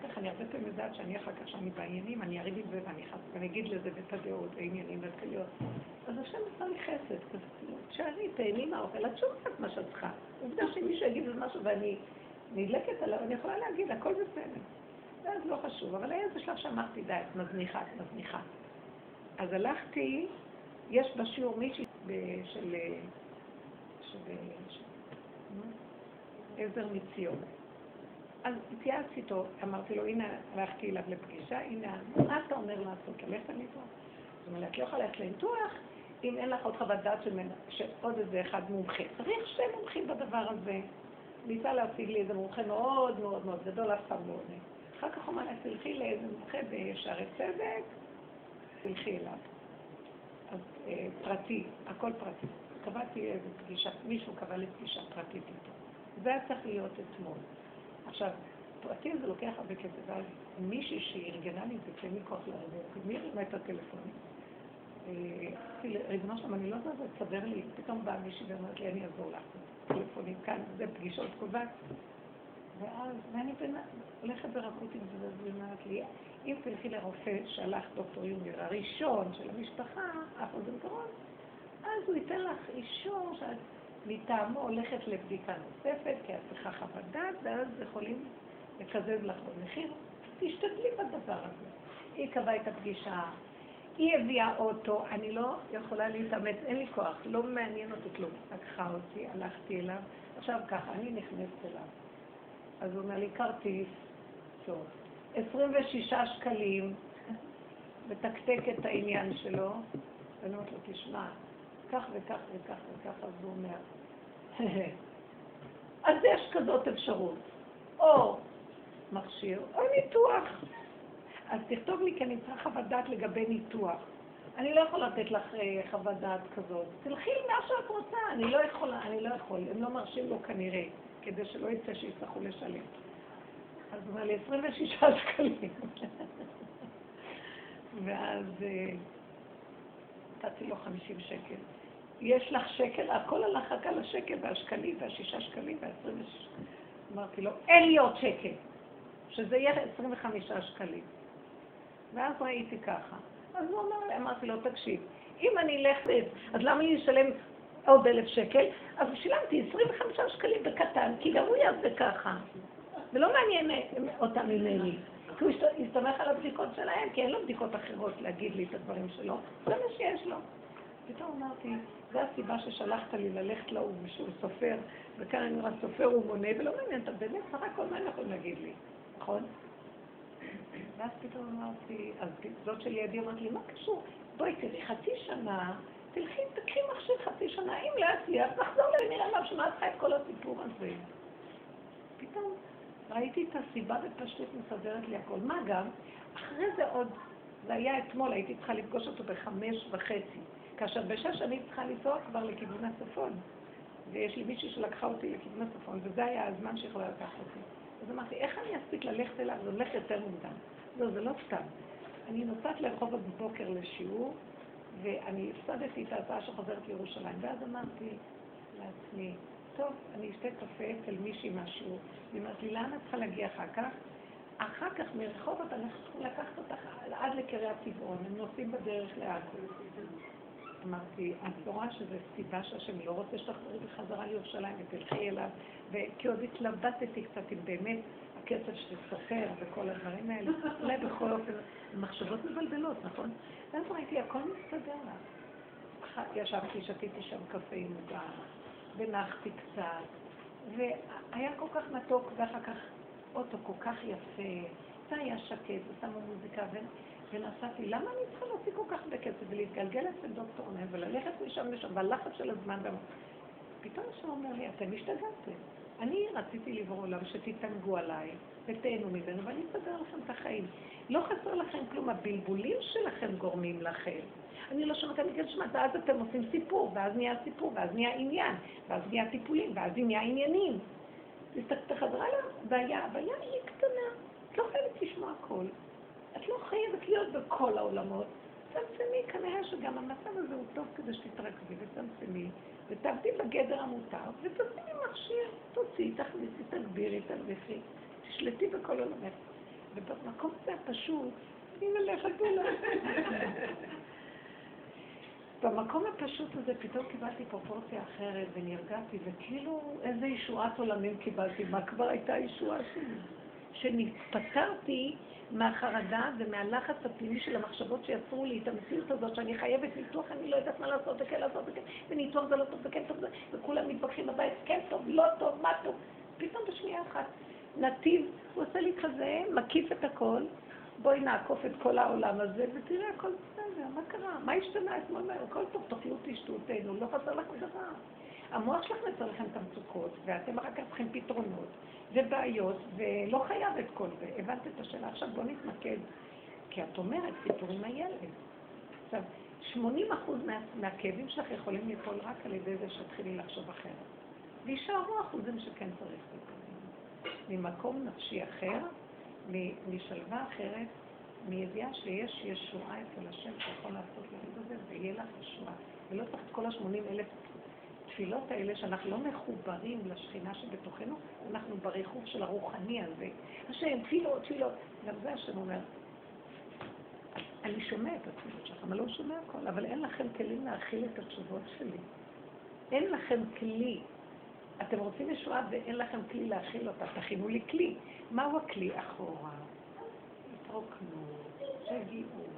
כך אני הרבה פעמים יודעת שאני אחר כך שאני בעניינים, אני אריב עם זה ואני אגיד לזה את הדעות, העניינים והתקליות. אז השם עשה לי חסד, כזה, תשארי, תהני מהאוכל, את שומעת מה שאת צריכה. עובדה שמישהו יגיד לי משהו ואני נדלקת עליו, אני יכולה להגיד, הכל בסדר. ואז לא חשוב, אבל היה איזה שלב שאמרתי, די, את מזניחה, את מזניחה. אז הלכתי, יש בשיעור מישהי של... של... עזר מציון. אז התייעצתי איתו, אמרתי לו, הנה, הלכתי אליו לפגישה, הנה, מה אתה אומר לעשות? ללכת לניתוח? זאת אומרת, את לא יכולה ללכת לניתוח אם אין לך עוד חוות דעת של עוד איזה אחד מומחה. צריך שני מומחים בדבר הזה. ניסה להשיג לי איזה מומחה מאוד מאוד מאוד גדול, אף פעם לא עונה. אחר כך הוא אמר לה, תלכי לאיזה מומחה בשערי צדק, תלכי אליו. אז אה, פרטי, הכל פרטי. קבעתי איזה פגישה, מישהו קבע לי פגישה פרטית איתו. זה היה צריך להיות אתמול. עכשיו, פרטי זה לוקח הרבה כסף, ואז מישהי שארגנה לי את זה, כי אין לי כוח להרגע, מי הרימה את הטלפון? ריבונו שלום, אני לא יודעת, תסדר לי, פתאום באה מישהי ואומרת לי, אני אעזור לך. טלפונים כאן, זה פגישות קובעת. ואז, ואני הולכת ברכות עם זה, והיא אומרת לי, אם תלכי לרופא שהלך דוקטור יונגר, הראשון של המשפחה, אף אוזן קרון, אז הוא ייתן לך אישור שאת מטעמו הולכת לבדיקה נוספת, כי את צריכה חוות דעת, ואז יכולים לקזז לך במחיר. תשתדלי בדבר הזה. היא קבעה את הפגישה, היא הביאה אוטו, אני לא יכולה להתאמץ, אין לי כוח, לא מעניין אותי כלום. לקחה אותי, הלכתי אליו, עכשיו ככה, אני נכנסת אליו. אז הוא אומר לי, כרטיס, טוב, 26 שקלים, מתקתק את העניין שלו, ואני אומרת לו, תשמע, כך וכך וכך וכך, אז הוא אומר, אז יש כזאת אפשרות, או מכשיר או ניתוח. אז תכתוב לי, כי אני צריכה חוות דעת לגבי ניתוח. אני לא יכולה לתת לך אה, חוות דעת כזאת. תלכי מה שאת רוצה, אני לא יכולה, אני לא יכול. הם לא מרשים לו כנראה, כדי שלא יצא שיצטרכו לשלם. אז הוא אומר לי, 26 שקלים. ואז אה, נתתי לו 50 שקל. יש לך שקל, הכל הלך רק על השקל והשקלים והשישה שקלים והעשרים ושש. אמרתי לו, אין לי עוד שקל, שזה יהיה 25 שקלים. ואז ראיתי ככה. אז הוא אמר לי, אמרתי לו, תקשיב, אם אני אלך, אז למה לי לשלם עוד אלף שקל, אז שילמתי 25 שקלים בקטן, כי גם הוא יעשה ככה. ולא מעניין אותם ממני. כי הוא הסתמך על הבדיקות שלהם, כי אין לו בדיקות אחרות להגיד לי את הדברים שלו. זה מה שיש לו. פתאום אמרתי, זו הסיבה ששלחת לי ללכת לאו"ם, שהוא סופר, וכאן אני רואה סופר ומונה, ולא מעניין, אתה באמת סך הכל מה הם יכולים להגיד לי, נכון? ואז פתאום אמרתי, אז זאת שלידי אמרת לי, מה קשור? בואי תראי, חצי שנה, תלכי, תקחי מכשיר חצי שנה, אם לא יצליח, נחזור ונראה מה שמה צריכה את כל הסיפור הזה. פתאום ראיתי את הסיבה בפשטות מסדרת לי הכל. מה גם, אחרי זה עוד, זה היה אתמול, הייתי צריכה לפגוש אותו בחמש וחצי, כאשר בשש אני צריכה לנסוע כבר לכיוון הצפון. ויש לי מישהי שלקחה אותי לכיוון הצפון, וזה היה הזמן שיכולה לקחת אותי. אז אמרתי, איך אני אספיק ללכת אליו? זה הולך יותר מוקדם. לא, זה לא סתם. אני נוסעת לרחובות בבוקר לשיעור, ואני הפסדתי את ההצעה שחוזרת לירושלים. ואז אמרתי לעצמי, טוב, אני אשתה קפה אצל מישהי מהשיעור. היא אמרת לי, לאן את צריכה להגיע אחר כך? אחר כך מרחובות אנחנו צריכים לקחת אותך עד לקריית טבעון, הם נוסעים בדרך לעכו. אמרתי, את רואה שזו סיבה שהשם לא רוצה שתחזרי בחזרה לירושלים ותלכי אליו, כי עוד התלבטתי קצת אם באמת הקצב של סוחר וכל הדברים האלה, אולי בכל אופן, מחשבות מבלבלות, נכון? ואז ראיתי, הכל מסתדר לה. ישבתי, שתיתי שם קפה עם עוגה, ונחתי קצת, והיה כל כך מתוק, ואחר כך אוטו כל כך יפה, זה היה שקט, ושמו מוזיקה, ונסעתי, למה אני צריכה להוציא כל כך בקצב ולהתגלגל אצל דוקטור נב וללכת משם לשם, והלחץ של הזמן, פתאום השם אומר לי, אתם השתגעתם. אני רציתי לברוא עולם שתתענגו עליי ותהנו ממנו, ואני אסדר לכם את החיים. לא חסר לכם כלום, הבלבולים שלכם גורמים לכם. אני לא שומעת בגלל שמעת, ואז אתם עושים סיפור, ואז נהיה סיפור, ואז נהיה עניין, ואז נהיה טיפולים, ואז נהיה עניינים. תחזרה לבעיה, הבעיה היא קטנה, את לא חייבת לשמוע הכל. את לא חייבת להיות בכל העולמות. צמצמי, כנראה שגם המצב הזה הוא טוב כדי שתתרכזי וצמצמי, ותעבדי בגדר המותר, ותשימי מכשיר, תוציאי, תכניסי, תגבירי, תרוויחי, תשלטי בכל עולמך. ובמקום הזה הפשוט, אני ללכת אליי. במקום הפשוט הזה פתאום קיבלתי פרופורציה אחרת ונרגעתי, וכאילו איזה ישועת עולמים קיבלתי, מה כבר הייתה הישועה שלי? שנפטרתי מהחרדה ומהלחץ הפנימי של המחשבות שיצרו לי את המציאות הזאת שאני חייבת ניתוח, אני לא יודעת מה לעשות וכן לעשות וכן, וניתוח זה לא טוב וכן טוב, וכולם מתווכחים בבית, כן טוב, לא טוב, מה טוב. פתאום בשנייה אחת, נתיב, הוא עושה לי כזה, מקיף את הכל, בואי נעקוף את כל העולם הזה, ותראה, הכל בסדר, מה קרה? מה השתנה אתמול? הכל טוב, תאכלו תשתו, תהנו, לא חסר לכם דבר. המוח שלך מייצר לכם את המצוקות, ואתם אחר כך צריכים פתרונות ובעיות, ולא חייב את כל זה. הבנת את השאלה? עכשיו בואו נתמקד. כי את אומרת, סיפור עם הילד. עכשיו, 80 מה, מהכאבים שלך יכולים ליפול רק על ידי זה שתתחילי לחשוב אחרת. ויישארו אחוזים שכן צריך לקבל. ממקום נפשי אחר, משלווה אחרת, מידיעה שיש ישועה אצל השם שיכול לעשות לילד הזה, ויהיה לך ישועה. ולא צריך את כל ה-80 אלף התפילות האלה, שאנחנו לא מחוברים לשכינה שבתוכנו, אנחנו בריחוב של הרוחני הזה. השם, תפילות, תפילות. גם זה השם אומר. אני שומע את התפילות שלכם, אני לא שומע הכל, אבל אין לכם כלים להכיל את התשובות שלי. אין לכם כלי. אתם רוצים ישועה ואין לכם כלי להכיל אותה, תכינו לי כלי. מהו הכלי אחורה? שלווה, אמונה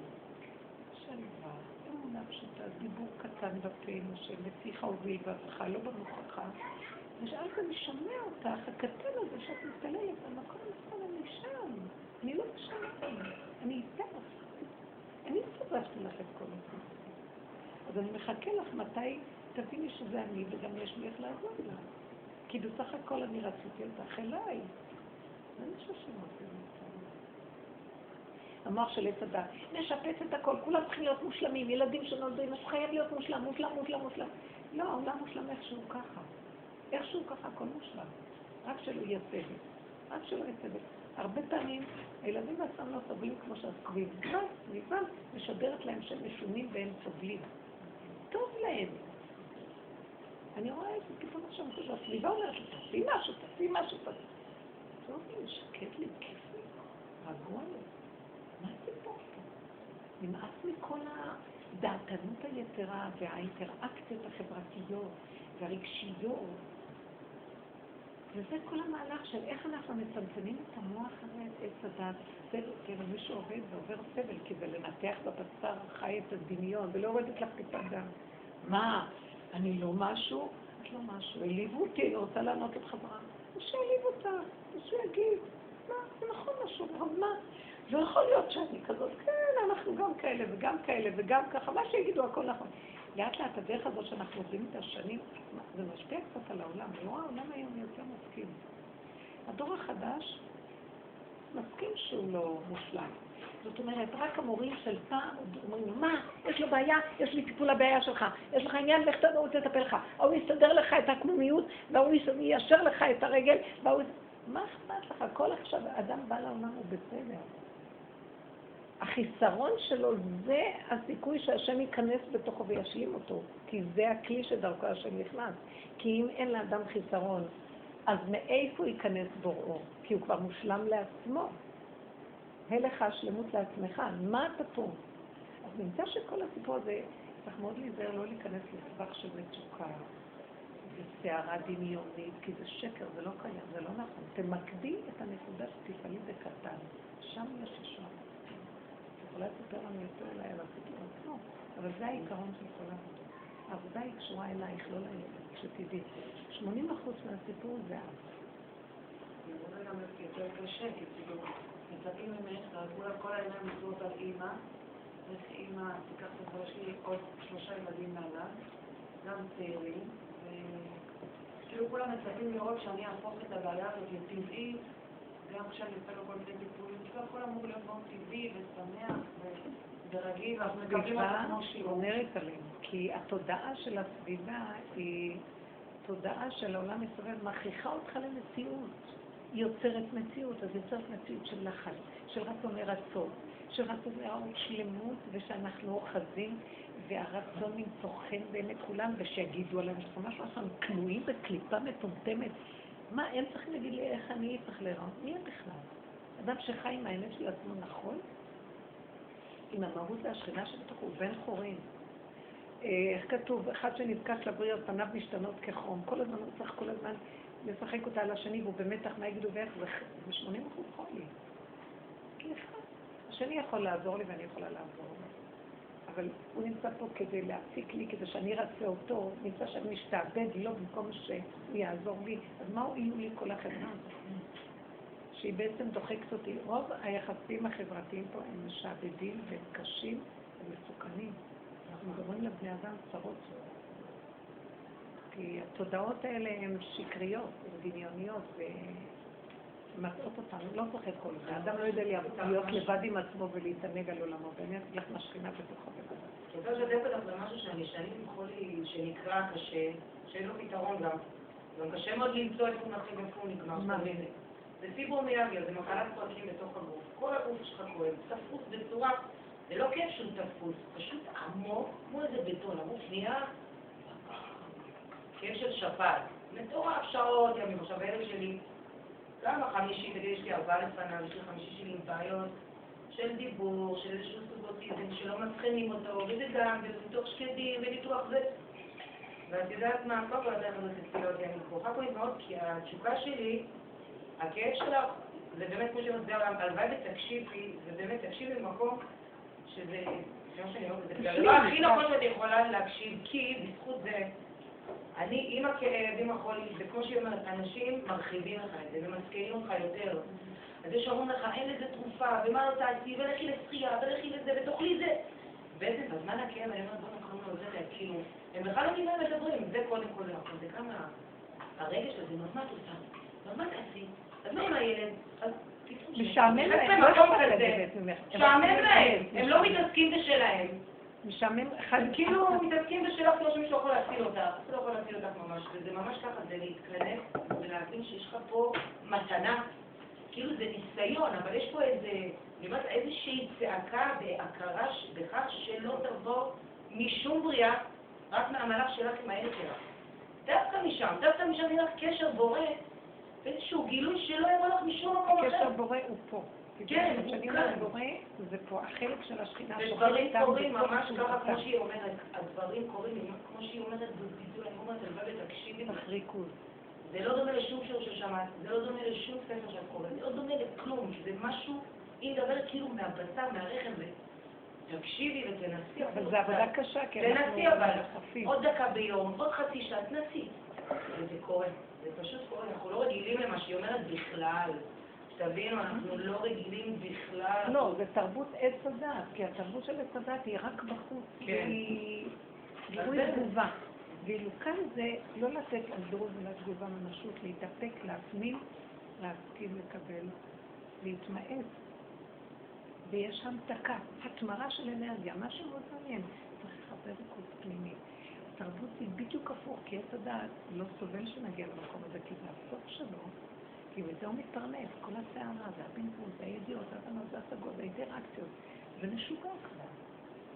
פשוטה, דיבור קטן בפינו שמפיך הוביל בעצמך, לא במוכחה. ושאל גם שומע אותך, הקטן הזה שאת מתפללת במקום הנכון, אני שם. אני לא משנה, אני איתך. אני סובבתי לך את כל הסיפור. אז אני מחכה לך מתי תביני שזה אני, וגם יש לי איך לעזור לך. כי בסך הכל אני רציתי אותך אליי. זה מה שהשם עושה המוח של עץ הדת. נשפץ את הכל, כולם צריכים להיות מושלמים, ילדים שנולדו עם חייב להיות מושלם, מושלם, מושלם, מושלם. לא, העולם מושלם איכשהו ככה. איכשהו ככה הכל מושלם. רק שלא יהיה צוות. רק שלא יהיה צוות. הרבה פעמים הילדים בעצמם לא סובלים כמו שהסביבה, סביבה משדרת להם שהם משונים והם סובלים. טוב להם. אני רואה את זה פתאום עכשיו, הסביבה אומרת תעשי משהו, תעשי משהו, תעשי. טוב לי, שקט לי, כיף לי, רגוע לי. נמאס מכל הדעתנות היתרה והאינטראקציות החברתיות והרגשיות. וזה כל המהלך של איך אנחנו מצמצמים את המוח הזה, את עץ הדת, סבל, מי שעובד ועובר סבל, כי זה לנתח בבשר חי את הדמיון, ולא יורדת לך טיפת דם. מה, אני לא משהו? את לא משהו. העליבו אותי, אני רוצה לענות את חברה. שיעליב אותה, שיגיד, מה, זה נכון משהו, אבל מה? לא יכול להיות שאני כזאת, כן, אנחנו גם כאלה וגם כאלה וגם ככה, מה שיגידו הכל נכון. לאט לאט הדרך הזו שאנחנו עובדים את השנים, זה משפיע קצת על העולם. לא, העולם היום יותר מסכים. הדור החדש מסכים שהוא לא מושלם. זאת אומרת, רק המורים של פעם אומרים, מה, יש לו בעיה, יש לי טיפול לבעיה שלך, יש לך עניין, לך תדע, הוא תטפל לך, ההוא יסדר לך את הקמומיות, והוא יישר לך את הרגל, והוא... מה אכפת לך? כל עכשיו, אדם בא לעולם הוא בסדר. החיסרון שלו זה הסיכוי שהשם ייכנס בתוכו וישלים אותו, כי זה הכלי שדרכו השם נכנס. כי אם אין לאדם חיסרון, אז מאיפה ייכנס בוראו? כי הוא כבר מושלם לעצמו. הלך השלמות לעצמך, מה אתה פה? אז נמצא שכל הסיפור הזה, צריך מאוד להיזהר לא להיכנס לסבך של מצוקה וסערה דמיונית, כי זה שקר, זה לא קיים, זה לא נכון. תמקדי את הנקודה שתפעלי בקטן, שם יש ישועה. יכולה לספר לנו יותר אולי על הסיפור עצמו, אבל זה העיקרון של כל העבודה. העבודה היא קשורה אלייך, לא לילד, שתדעי. 80 אחוז מהסיפור זה את. רוצה גם יותר קשה, כי כאילו, מצפים ממך, כולם כל העיניים נשואות על אימא, איך אימא תיקח את הדבר שלי עוד שלושה ילדים מעליו, גם צעירים, וכאילו כולם מצפים לראות שאני אהפוך את הבעיה הזאת לטבעי, גם כשאני עושה לו כל מיני טיפולים, כאילו הכל אמור להיות מאוד טבעי ושמח ורגיל, ואנחנו מקבלים אותו כמו שיעור. אומרת עלינו, כי התודעה של הסביבה היא תודעה של העולם מסתובב, מכריחה אותך למציאות. היא יוצרת מציאות, אז יוצרת מציאות של לחץ, של רצון לרצות, של רצון לראות שלמות, ושאנחנו אוחזים, והרצון למצוא חן בעיני כולם, ושיגידו עליהם שאנחנו משהו, אנחנו כלואים בקליפה מטומטמת. מה, הם צריכים להגיד לי איך אני צריך להיראות? מי הם בכלל? אדם שחי עם האמת של עצמו נכון, עם המהות והשכינה שבתוכו, בן חורין. אה, איך כתוב, אחד שנזקק לבריות, פניו משתנות כחום. כל הזמן הוא צריך כל הזמן לשחק אותה על השני, והוא במתח מה יגידו ואיך, זה 80 אחוז חולי. כי אחד, השני יכול לעזור לי ואני יכולה לעזור לו. אבל הוא נמצא פה כדי להפסיק לי, כדי שאני ארצה אותו, נמצא שאני משתעבד לו במקום שהוא יעזור לי. אז מה הועילו לי כל החברה? שהיא בעצם דוחקת אותי. רוב היחסים החברתיים פה הם משעבדים והם קשים ומסוכנים. אנחנו מדברים לבני אדם צרות. כי התודעות האלה הן שקריות, הן דמיוניות, ומטעות אותנו. לא צריך את כל זה. האדם לא יודע להיות לבד עם עצמו ולהתענג על עולמו, באמת יש משכינה בתוכו. אני רוצה לשתף אותך במשהו שאני שנים חולי שנקרא קשה, שאין לו פתרון גם. גם קשה מאוד למצוא איפה הוא מתחיל ואיפה הוא נגמר. זה פיברומיאלגיה, זה מחלת פרקים בתוך הגוף. כל הגוף שלך כואב, תפוס בצורה, זה לא כיף שהוא תפוס, פשוט עמוק, כמו איזה בטון, הגוף נהיה כאב של שפעת. מטורף, שעות, ימים. עכשיו הילד שלי, גם החמישי, תגיד, יש לי ארבעה לפניו, יש לי חמישי שלי עם בעיות של דיבור, של איזשהו סוג אוטיזם, שלא מבחינים אותו, וזה גם, וניתוח שקדים, וניתוח זה. ואת יודעת מה, קודם כל הדרך הזאת תפילות, אני ברוכה פה מאוד, כי התשוקה שלי, הכאב שלך, זה באמת כמו שמסביר, הלוואי ותקשיבי, ובאמת תקשיבי במקום שזה, כמו שאני אומרת, זה הדבר הכי נכון שאת יכולה להקשיב, כי בזכות זה, אני עם הכאב, עם החולים, שאומרת, אנשים מרחיבים לך את זה ומזכירים אותך יותר. אז יש שאומרים לך, אין לזה תרופה, ומה לא תעשי, ולכי לשחייה, ולכי לזה, ותאכלי זה. בעצם בזמן הכאב, אני אומרת, בוא נקרא לו זה, כאילו, הם בכלל לא יודעים מה מדברים, זה קודם כל, אבל זה כמה הרגש הזה, מה את עושה? מה תעשי? אז מה עם הילד? משעמם להם, לא יכול לדעת ממך. משעמם להם, הם לא מתעסקים בשלהם. משעמם, כאילו מתעסקים בשלך כמו שמישהו יכול להציל אותך. לא יכול להציל אותך ממש, וזה ממש ככה, זה להתכנס ולהבין שיש לך פה מתנה. כאילו זה ניסיון, אבל יש פה איזה, אני אומרת, איזושהי צעקה בהכרה בכך שלא תבוא משום בריאה, רק מהמהלך שלך עם הילד שלך. דווקא משם, דווקא משם יהיה לך קשר בורא, איזשהו גילוי שלא יבוא לך משום מקום אחר. הקשר בורא הוא פה. כן, כשאני הוא אומרת כאן. זה פה החלק של השכינה ודברים איתם קורים ממש ככה. כמו שהיא אומרת, הדברים קורים, כמו שהיא אומרת בביטוי, אני אומרת, הלוואי ותקשיבי, צריך ריכוז. זה לא דומה לשום שיעור ששמעת, זה לא דומה לשום ספר שאת קוראת, זה לא דומה לכלום, זה משהו, היא מדברת כאילו מהבשר, מהרחם, תקשיבי ותנסי. אבל זו עבודה. קשה, כי תנסי אבל. עוד דקה ביום, עוד חצי שעה, תנסי. וזה קורה, זה פשוט קורה, אנחנו לא רגילים למה שהיא אומרת בכלל. תבינו, אנחנו לא רגילים בכלל. לא, זה תרבות עץ הדת, כי התרבות של עץ הדת היא רק בחוץ, כן. והיא זה- תגובה. ואילו כאן זה לא לתת לדרוז ולתגובה ממשות, להתאפק, להפנים, להסכים לקבל, להתמעט. ויש המתקה, התמרה של אנרגיה, משהו מאוד מעניין. צריך לחבר ריכוז פנימי. התרבות היא בדיוק הפוך, כי עץ הדעת לא סובל שנגיע למקום הזה, כי זה הסוף שלו, כי מזה הוא מתפרנס, כל הסערה, זה הבלבול, זה הידיעות, זה הבנות, זה משוגע כבר.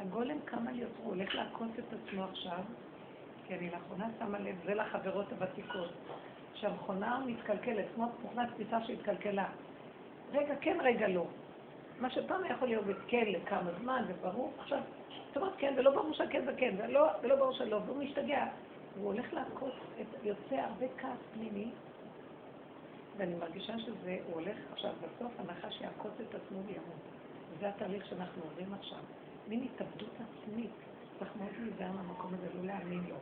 הגולם קם על יוצרו, הוא הולך לעקוץ את עצמו עכשיו, כי אני לאחרונה שמה לב, זה לחברות הוותיקות, שהמכונה מתקלקלת, כמו מכונת כביסה שהתקלקלה. רגע כן, רגע לא. מה שפעם יכול להיות כן לכמה זמן, זה ברור, עכשיו, זאת אומרת כן, ולא ברור שהכן זה כן, ולא, ולא ברור שלא, והוא משתגע. הוא הולך לעקוץ, יוצא הרבה כעס פנימי, ואני מרגישה שזה, הולך עכשיו בסוף, הנחש יעקוץ את עצמו וימות. זה התהליך שאנחנו עוברים עכשיו. מין התאבדות עצמית. צריך מאוד להיזהר מהמקום הזה, לא להאמין לו.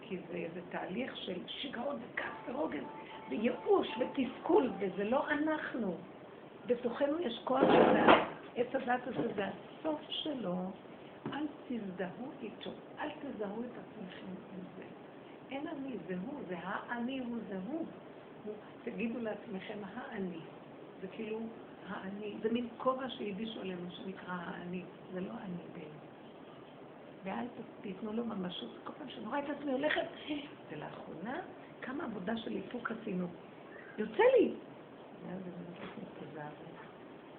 כי זה, זה תהליך של שיגעון וכעס ורוגז וייאוש ותסכול, וזה לא אנחנו. בתוכנו יש כוח שזה, עץ הדת הזה זה הסוף שלו. אל תזדהו איתו, אל תזהו את עצמכם עם זה. אין אני, זה הוא, זה האני הוא, זה הוא. תגידו לעצמכם האני. זה כאילו האני, זה מין כובע שהלבישו עלינו שנקרא האני, זה לא אני באמת. ואל תיתנו לו ממשות, כל פעם שאני רואה את עצמי הולכת, ולאחרונה, כמה עבודה של איפוק עשינו. יוצא לי!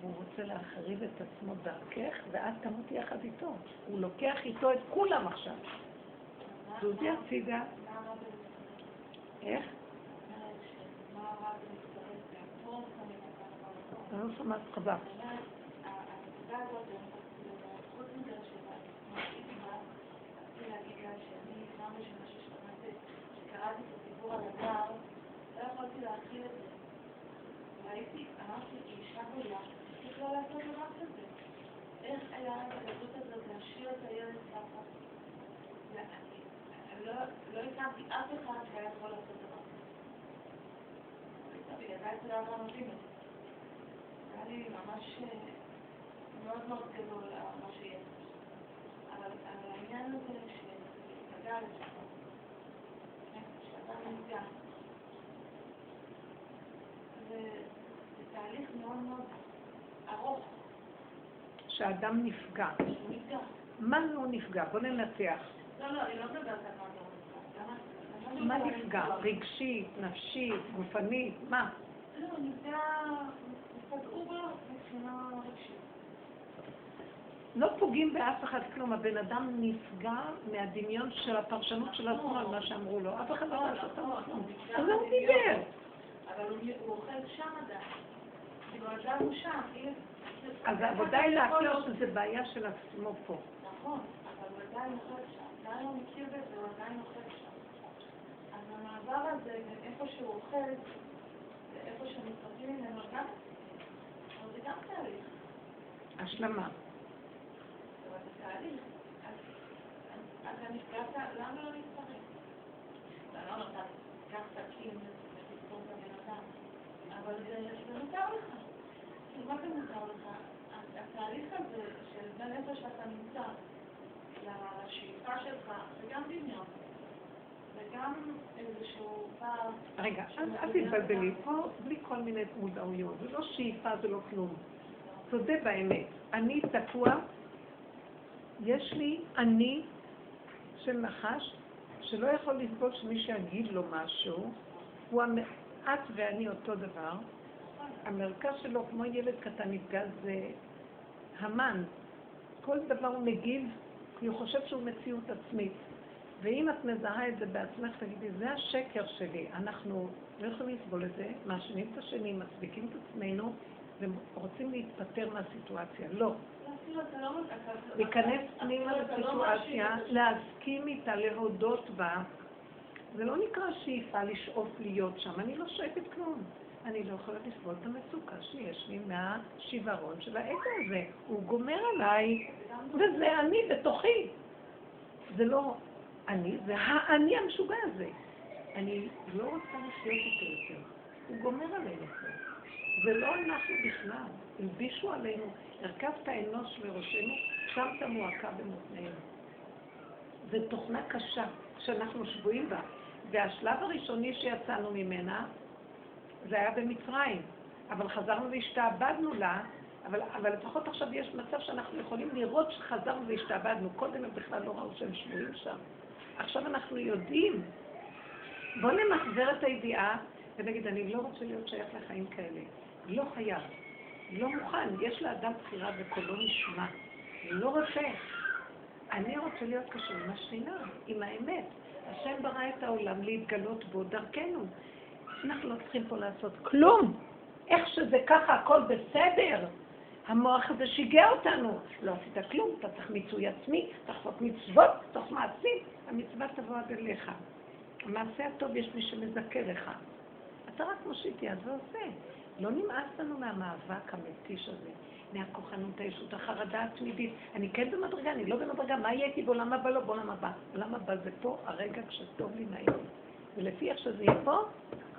הוא רוצה להחריב את עצמו דרכך, ואת תמותי יחד איתו. הוא לוקח איתו את כולם עכשיו. זוזי הצידה. איך? אני לא שומעת חזק. כשקראתי את הסיפור על הדר, לא יכולתי להכיל את זה. והייתי, אמרתי, אישה גדולה, איך לא לעשות דבר כזה? איך היה את הגדות הזאת להשאיר את הילד ככה? לא- הכרתי אף אחד שהיה יכול לעשות דבר. בגלל זה אצל אברהם אבינו. היה לי ממש מאוד מאוד גדול מה שיש. אבל העניין הזה כן, שאדם נפגע, זה זה תהליך מאוד מאוד ארוך, שאדם נפגע. נפגע. מה לא נפגע? בוא ננצח. לא, לא, אני לא מדברת על מה אתה נפגע. מה לא נפגע? רגשית, נפשית, גופנית, מה? לא, נפגע, פגעו בו מבחינה רגשית. לא פוגעים באף אחד כלום, הבן אדם נפגע מהדמיון של הפרשנות של עצמו על מה שאמרו לו. אף אחד לא יכול לעשות לו כלום. אז הוא דיבר. אבל הוא אוכל שם עדיין. כאילו, אדם הוא שם. אם- אז העבודה היא להכיר שזה בעיה של עצמו פה. נכון, אבל הוא עדיין אוכל שם. עדיין הוא מכיר בזה, הוא עדיין אוכל המעבר הזה, מאיפה שהוא אוכל, לאיפה שנפרדים ממנו, גם, זה גם תהליך. השלמה. זה תהליך. אז אז אתה נפגעת, למה לא להתפרק? אתה לא נתן, קח סכין ותספור את הבן אדם. אבל זה מותר לך. כאילו, מה זה מותר לך? התהליך הזה של בין איפה שאתה נמצא לשאיפה שלך, זה גם דמיון. וגם איזשהו פער. רגע, אל אל תתבלבלי, פה בלי כל מיני מודעויות. זה לא שאיפה, זה לא כלום. תודה באמת. אני תקוע, יש לי אני של נחש, שלא יכול לסבול שמי שיגיד לו משהו, הוא המ... את ואני אותו דבר. המרכז שלו, כמו ילד קטן נפגע, זה המן. כל דבר הוא מגיב, כי הוא חושב שהוא מציאות עצמית. ואם את מזהה את זה בעצמך, תגידי, זה השקר שלי. אנחנו לא יכולים לסבול את זה, מאשימים את השני, מצדיקים את עצמנו, ורוצים להתפטר מהסיטואציה. לא. לא... להיכנס פנימה לא לסיטואציה, מאשים. להסכים איתה, להודות בה. זה לא נקרא שאיפה לשאוף להיות שם, אני לא שואפת כלום. אני לא יכולה לסבול את המצוקה שיש לי מהשיוורון של האגו הזה. הוא גומר עליי, וזה אני בתוכי. זה לא אני, זה האני המשוגע הזה. אני לא רוצה לחיות איתו יותר. הוא גומר עלינו פה. זה לא אנחנו בכלל. הלבישו עלינו, הרכבת האנוש לראשנו, שמת מועקה במותנינו. זו תוכנה קשה שאנחנו שבויים בה. והשלב הראשוני שיצאנו ממנה, זה היה במצרים. אבל חזרנו והשתעבדנו לה, אבל, אבל לפחות עכשיו יש מצב שאנחנו יכולים לראות שחזרנו והשתעבדנו. קודם הם בכלל לא ראו שהם שבויים שם. עכשיו אנחנו יודעים. בואו נמחזר את הידיעה ונגיד, אני לא רוצה להיות שייך לחיים כאלה. לא חייב. לא מוכן. יש לאדם בחירה וקולו נשמע. לא רוצה. אני רוצה להיות קשור עם השכינה, עם האמת. השם ברא את העולם להתגלות בו דרכנו. אנחנו לא צריכים פה לעשות כלום. איך שזה ככה, הכל בסדר. המוח הזה שיגע אותנו. לא עשית כלום, אתה צריך מיצוי עצמי, לעשות מצוות, צריך מעשים. המצווה תבוא עד אליך. המעשה הטוב יש מי שמזכה לך. אתה רק מושיט יד ועושה. לא נמאס לנו מהמאבק המתיש הזה, מהכוחנות הישות, החרדה התמידית. אני כן במדרגה, אני לא במדרגה, מה יהיה איתי בעולם הבא? לא בעולם הבא. עולם הבא זה פה הרגע כשטוב לי נעים. ולפי איך שזה יהיה פה,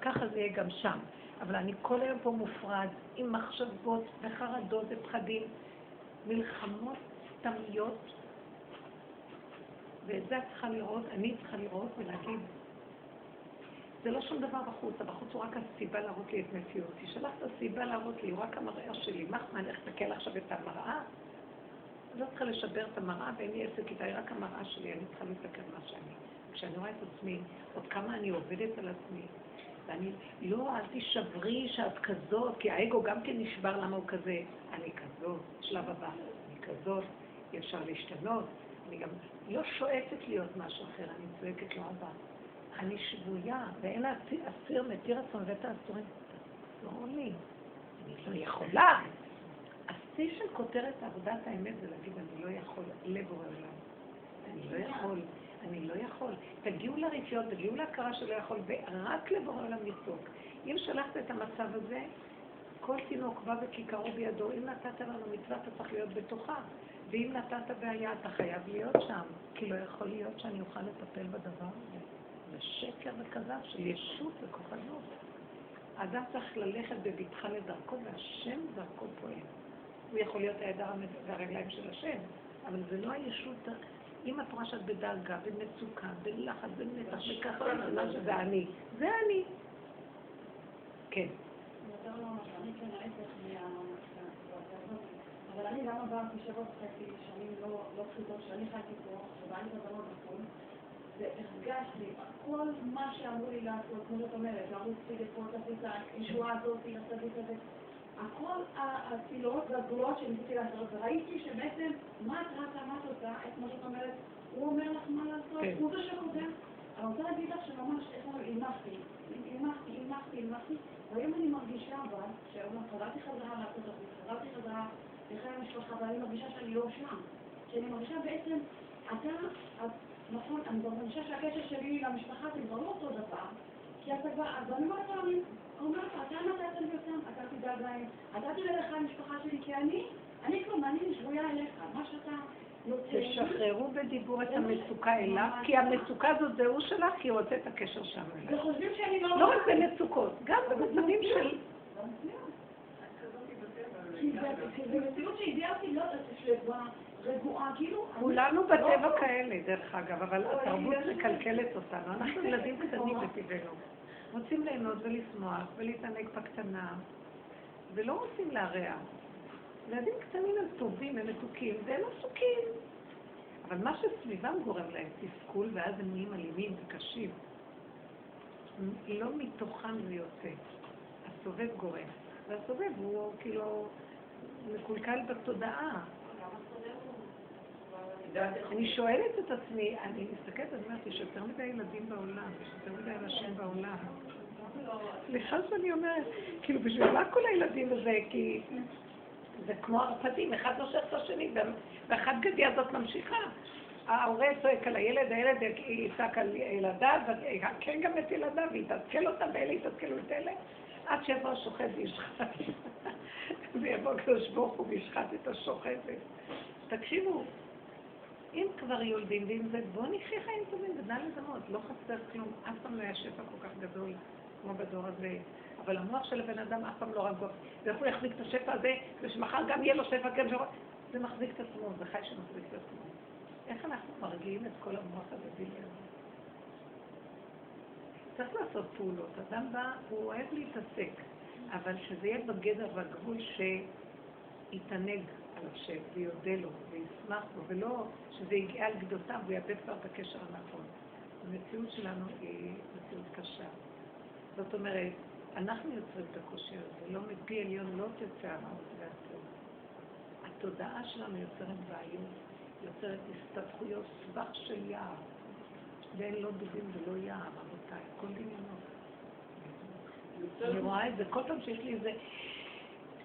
ככה זה יהיה גם שם. אבל אני כל היום פה מופרד, עם מחשבות וחרדות ופחדים, מלחמות סתמיות, ואת זה את צריכה לראות, אני צריכה לראות ולהגיד, זה לא שום דבר בחוץ, הבחוץ הוא רק הסיבה להראות לי את מציאותי. שלחת סיבה להראות לי, הוא רק המראה שלי. מה, מה, אני הולכת להסתכל עכשיו את המראה? אני לא צריכה לשבר את המראה ואין לי עסק איתה, היא רק המראה שלי, אני צריכה להסתכל מה שאני. כשאני רואה את עצמי, עוד כמה אני עובדת על עצמי, ואני, לא, אל תישברי שאת כזאת, כי האגו גם כן נשבר למה הוא כזה. אני כזאת, שלב הבא, אני כזאת, אי אפשר להשתנות. אני גם לא שואפת להיות משהו אחר, אני צועקת לו הבא. אני שבויה, ואין אסיר מתיר עצמו בבית האסורים. לא לי, אני לא יכולה. השיא של כותרת עבודת האמת זה להגיד, אני לא יכול, לבורא עולם. אני לא יכול, אני לא יכול. תגיעו לרפיון, תגיעו להכרה שלא יכול, ורק לבורא עולם לצעוק. אם שלחת את המצב הזה, כל תינוק בא בכיכרו בידו, אם נתת לנו מצווה, אתה צריך להיות בתוכה. ואם נתת בעיה, אתה חייב להיות שם. כי לא יכול להיות שאני אוכל לטפל בדבר הזה. זה שקר וכזב של ישות וכוחנות. האדם צריך ללכת בבטחה לדרכו, והשם דרכו פועל. הוא יכול להיות הידיים והרגליים של השם, אבל זה לא הישות, אם את רואה שאת בדאגה, במצוקה, בלחץ, במתח, וככה, זה אני. זה אני. כן. אבל אני גם עברתי שבע וחצי שנים לא פשוטות, שאני חייתי פה, שבאתי בבנות בחו"ל, והרגשתי, כל מה שאמרו לי לעשות, כמו שאת אומרת, לרוץ פיגל פה, תעשי את הישועה הזאת, לעשות את זה, הכל הצילורות והגבולות שניסיתי לעשות, וראיתי שבעצם, מה את רצה, מה את עושה, כמו שאת אומרת, הוא אומר לך מה לעשות, הוא זה שקובע. אני רוצה להגיד לך שממש, איך אומרים, אימחתי, אימחתי, אימחתי, אימחתי, והיום אני מרגישה אבל, שאומנם חזרתי חזרה לארצות הברית, חזרתי חזרה לחיי המשפחה, ואני מרגישה שאני לא שם. שאני מרגישה בעצם, אתה, נכון, אני מרגישה שהקשר שלי למשפחה זה כבר לא אותו דבר, כי אתה כבר, אז אני אומרת לו, אני אומרת, אתה נתת לי אותם, אתה תדאג להם, אתה תדאג לך המשפחה שלי, כי אני, אני אני שבויה אליך, מה שאתה... תשחררו בדיבור את המצוקה אליו, כי המצוקה הזאת זה הוא שלך, כי הוא רוצה את הקשר שם אליו. וחושבים שאני לא... לא רק במצוקות, גם במצבים של... כי זה מציאות שהגיעה אותי להיות שלווה, רגועה, כאילו... כולנו בטבע כאלה, דרך אגב, אבל התרבות מקלקלת אותנו. אנחנו ילדים קטנים בטבענו. רוצים ליהנות ולשמוח ולהתענג בקטנה, ולא רוצים להרע. ילדים קטנים הם טובים, הם מתוקים, והם עסוקים. אבל מה שסביבם גורם להם תסכול, ואז הם נהיים אלימים וקשים. לא מתוכם זה יוצא. הסובב גורם. והסובב הוא כאילו מקולקל בתודעה. אני שואלת את עצמי, אני מסתכלת, אני אומרת, יש יותר מדי ילדים בעולם, יש יותר מדי אנשים בעולם. סליחה שאני אומרת, כאילו בשביל מה כל הילדים הזה, כי זה כמו ערפדים, אחד נושך את השני, ואחת גדי הזאת ממשיכה. ההורה צועק על הילד, הילד יצעק על ילדיו, ויעקר גם את ילדיו, ויתסכל אותם, ואלה יתסכלו את אלה, עד שיבוא השוחט וישחט. ויבוא הקדוש ברוך הוא וישחט את השוחטת. תקשיבו, אם כבר יולדים ואם זה, בואו נחיה חיים טובים ודל לדמות, לא חסר כלום, אף פעם לא היה שפע כל כך גדול כמו בדור הזה. אבל המוח של הבן אדם אף פעם לא רגוע. ואיך הוא יחזיק את השפע הזה, ושמחר גם יהיה לו שפע כן שפע. זה מחזיק את עצמו, זה חי שמחזיק את עצמו. איך אנחנו מרגיעים את כל המוח הדבילי הזה? צריך לעשות פעולות. אדם בא, הוא אוהב להתעסק, אבל שזה יהיה בגדר והגבול שיתענג השם, ויודה לו, וישמח בו, ולא שזה יגיע על גדותיו ויאבד כבר את הקשר הנכון. המציאות שלנו היא מציאות קשה. זאת אומרת, אנחנו יוצרים את הקושי הזה, לא מפי עליון לא תצא המהות והטוב. התודעה שלנו יוצרת בעיות, יוצרת הסתבכויות סבך של יער, ואין לא דובים ולא יער, רבותיי, כל דמיונות. אני רואה את זה, כל פעם שיש לי איזה...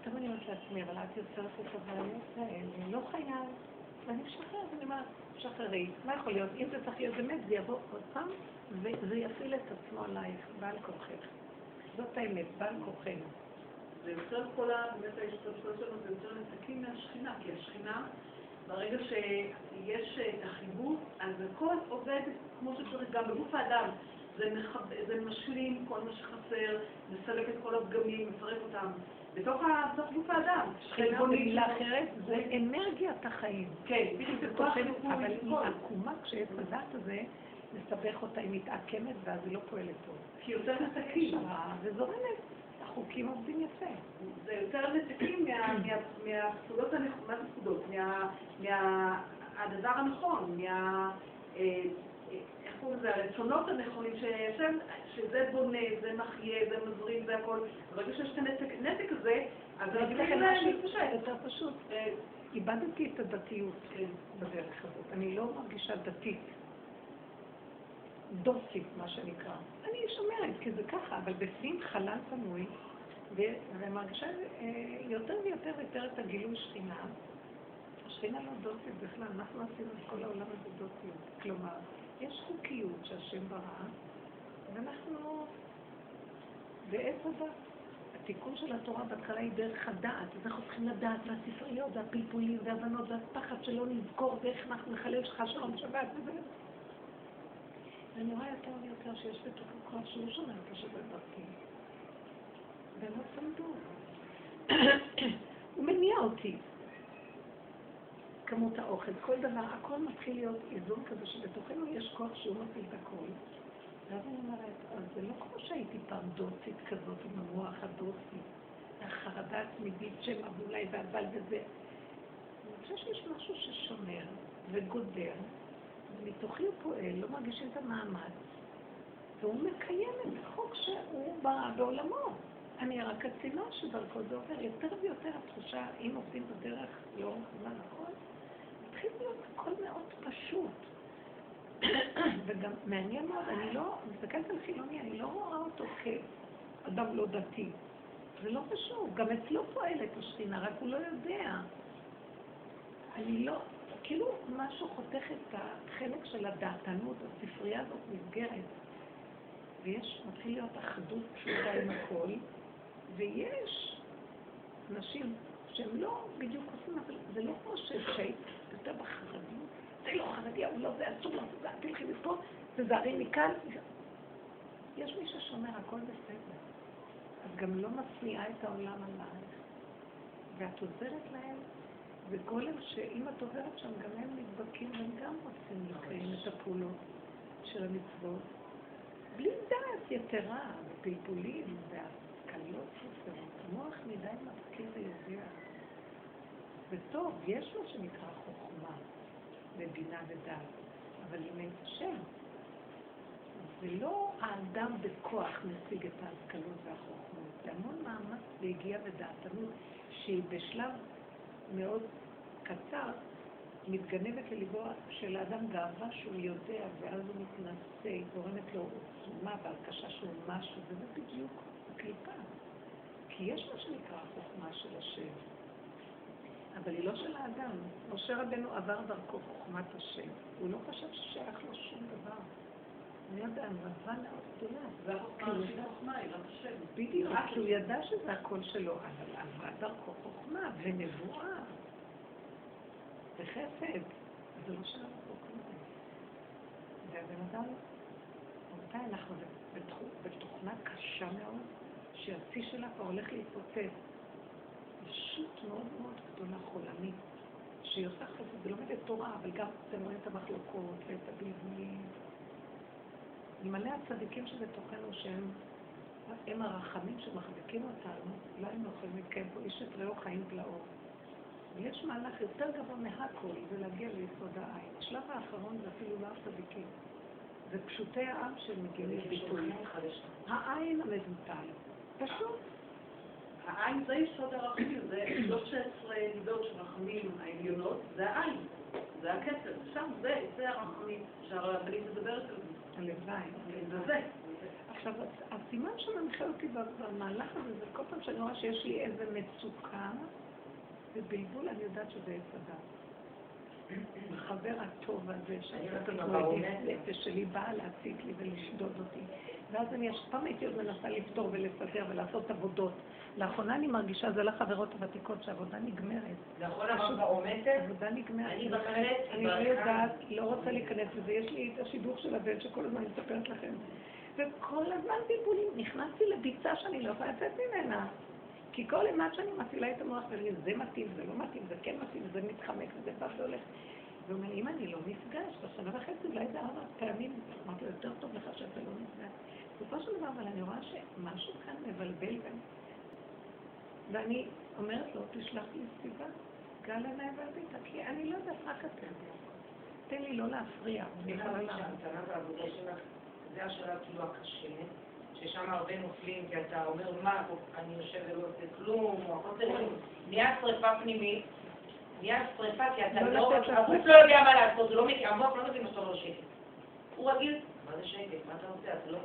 פתאום אני אומרת לעצמי, אבל את יוצרת את הבעיות האלה, לא חייב. ואני משחררת, אני אומרת, שחררי, מה יכול להיות? אם זה צריך להיות באמת, זה יבוא עוד פעם, וזה יפעיל את עצמו עלייך, בעל כוחך. זאת האמת, בעל כוחנו. זה יוצר כל. באמת ההשתתפות שלנו, זה יותר נתקים מהשכינה, כי השכינה, ברגע שיש את החיבור, אז הכל עובד כמו שצריך, גם בגוף האדם. זה, מחב... זה משלים כל מה שחסר, מסלק את כל הפגמים, מפרק אותם. בתוך, גוף האדם. שכינה במילה אחרת זה אנרגיית החיים. כן, בדיוק, זה כוח ריפוי. אבל היא עקומה כשיש בדת הזה, מסבך אותה, היא מתעקמת ואז היא לא פועלת טוב. כי יותר נתקים. וזורמת. החוקים עובדים יפה. זה יותר נתקים מהפקודות הנכונות, מה זה פקודות? מהדבר הנכון, מה... אה, קוראים לזה? הרצונות הנכונים שהשם, שזה בונה, זה מחיה, זה מזרים, זה הכל. ברגע שיש את הנתק הזה, אז זה מתפשט. יותר פשוט. אה, איבדתי את הדתיות כן. בדרך הזאת. אני לא מרגישה דתית. דוסית, מה שנקרא. אני שומרת, כי זה ככה, אבל בפנים חלל פנוי, ומרגישה אה, יותר ויותר יותר את הגילוי שכינה. השכינה לא דוסית בכלל, אנחנו עשינו את כל העולם הזה דוסיות. כלומר, יש חוקיות שהשם ברא, ואנחנו בעץ הדת. התיקון של התורה בהתחלה היא דרך הדעת, אז אנחנו צריכים לדעת מהספריות והפלפולים והבנות והפחד שלא נזכור ואיך אנחנו נחלל שלך שלום שבת וזה. ואני רואה יותר ויותר שיש בתוכו כוח שהוא שומע את השבת דרכי. ולא צמדו. הוא מניע אותי. כמות האוכל, כל דבר, הכל מתחיל להיות איזון כזה שבתוכנו יש כוח שהוא מפעיל את הכל. ואז אני אומרת, אז זה לא כמו שהייתי פעם דוסית כזאת עם המוח הדוסי, החרדה התמידית שמא ואולי והבל וזה. אני חושבת שיש משהו ששומר וגודר, ומתוכי הוא פועל, לא מרגישים את המאמץ, והוא מקיים את החוק שהוא בעולמו. אני רק הצינור שדרכו זה עובר. יותר ויותר התחושה, אם עובדים בדרך לאורך זמן נכון, מתחיל להיות הכל מאוד פשוט. וגם מעניין מאוד, אני לא, מסתכלת על חילוני, אני לא רואה אותו כאדם לא דתי. זה לא פשוט, גם אצלו פועלת השכינה, רק הוא לא יודע. אני לא, כאילו משהו חותך את החלק של הדעתנות, הספרייה הזאת נסגרת. ויש, מתחיל להיות אחדות פשוטה עם הכל, ויש נשים שהם לא בדיוק עושים, אבל זה לא כמו שהיית יותר בחרדיות, זה לא חרדי, אבל לא, זה אסור לך, זה תלכי מפה, תזהרי מכאן. יש מי ששומר, הכל בסדר. את גם לא משניאה את העולם עלייך, ואת עוזרת להם, וגולם שאם את עוברת שם, גם הם נדבקים, והם גם רוצים לקיים את הפעולות של המצוות, בלי דעת יתרה, ופלפולים, חסרות. המוח מדי מפקיר ויודע. וטוב, יש מה שנקרא חוכמה. ובינה ודעת, אבל אם אין השם, זה לא האדם בכוח משיג את ההשכלות והחוכמות, זה המון מאמץ והגיע ודעתנות שהיא בשלב מאוד קצר מתגנבת לליבו של האדם גאווה שהוא יודע, ואז הוא מתנשא, היא גורמת לו עוצמה והרגשה שהוא משהו, וזה בדיוק הקליפה. כי יש מה שנקרא חוכמה של השם, אבל היא לא של האדם. משה רבנו עבר דרכו חוכמת השם, הוא לא חשב ששייך לו שום דבר. יודע, אהבה מאוד גדולה. זה החוכמה של החוכמה, היא רק השם. בדיוק, כי הוא ידע שזה הכל שלו, אבל עברה דרכו חוכמה ונבואה וחסד. זה לא שלנו חוכמה. והבן אדם, רבותיי, אנחנו בתוכנה קשה מאוד, שהשיא שלה כבר הולך להתפוצץ. ישות מאוד מאוד גדולה חולנית, שהיא עושה חסד ולומדת תורה, אבל גם אתם רואים את המחלוקות ואת הבלבולים. מלא הצדיקים שבתוכנו שהם הם הרחמים שמחזיקים אותנו, לא היינו יכולים להתקיים פה איש את רעהו חיים פלאות. ויש מהלך יותר גבוה מהכל, זה להגיע ליסוד העין. השלב האחרון זה אפילו לא הצדיקים. זה פשוטי העם שמגיעים לביטוי. העין המבוטל. פשוט. העין זה יסוד הרחמים, זה 13 מידות של רחמים העליונות, זה העין, זה הכסף, שם זה הרחמים שהרבנית מדברת על זה. הלוואי. זה זה. עכשיו, הסימן שמנחה אותי במהלך הזה, זה כל פעם שאני רואה שיש לי איזה מצוקה ובלבול, אני יודעת שזה עץ הדת. החבר הטוב הזה, שהנפש שלי באה להציק לי ולשדוד אותי. ואז אני פעם הייתי עוד מנסה לפתור ולסדר ולעשות עבודות. לאחרונה אני מרגישה, זה לחברות הוותיקות, שהעבודה נגמרת. נכון אמרת עומדת? עבודה נגמרת. אני בחלט, אני לא יודעת, לא רוצה להיכנס לזה. יש לי את השידוך של הבן שכל הזמן מספרת לכם. וכל הזמן בלבולים. נכנסתי לביצה שאני לא יכולה לצאת ממנה. כי כל אימת שאני מפעילה את המוח ואני זה מתאים, זה לא מתאים, זה כן מתאים, זה מתחמק, זה בא והולך. והוא אומר, אם אני לא נפגש, בשנה וחצי אולי זה ארבע פעמים, אמרתי לו, יותר טוב לך שאתה לא נפגש. בסופו של דבר, אבל אני רואה שמשהו כאן מבלבל בין... ואני אומרת לו, תשלח לי סיבה, גל עיניי והביתה, כי אני לא יודעת, רק אתם. תן לי לא להפריע. אני חושבת שהמתנה בעבודה שלך, זה השלב כאילו הקשה, ששם הרבה נופלים, כי אתה אומר, מה, אני יושב ולא עושה כלום, או הכל זה נהיה שרפה פנימית, נהיה שרפה, כי אתה לא, הגוף לא יודע מה לעשות, זה לא מכיר, המוח לא מבין אותו לא שקט. הוא רגיל מה זה שקט? מה אתה רוצה? אתה לא...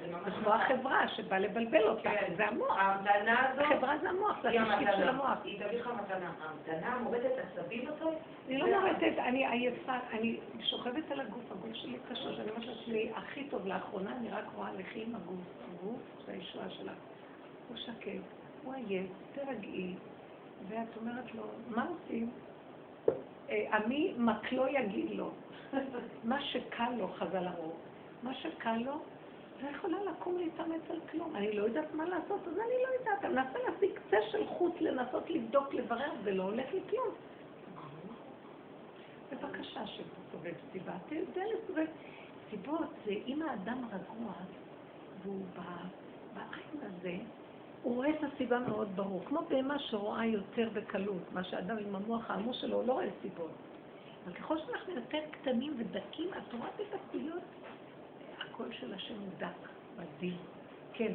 זה ממש... זה כמו החברה שבאה לבלבל אותך, כן. זה המוח. ההמתנה הזאת... החברה זה המוח, זה התפקיד של המוח. היא תביא לך מתנה. ההמתנה מורדת עצבים הזאת? אני לא מורדת, אני עייפה, אני שוכבת על הגוף, הגוף שלי קשה, אני אומרת לעצמי, הכי טוב לאחרונה, אני רק רואה לכי עם הגוף. הגוף זה הישועה שלך. הוא שקט, הוא עייף, תרגעי, ואת אומרת לו, מה עושים? אה, עמי מקלו יגיד לו. מה שקל לו, חז"ל אמרו. מה שקל לו, לא יכולה לקום להתאמץ על כלום. אני לא יודעת מה לעשות, אז אני לא יודעת. אני מנסה להשיג קצה של חוט, לנסות לבדוק, לברר, ולא הולך לי כלום. בבקשה, שתסובב סיבה. יודע לסובב סיבות. זה אם האדם רגוע, והוא בעין הזה, הוא רואה את הסיבה מאוד ברור. כמו בהמה שרואה יותר בקלות, מה שאדם עם המוח העמוס שלו לא רואה סיבות. אבל ככל שאנחנו יותר קטנים ודקים, רואה בדקויות הקול של השם הוא דק, מדהים. כן.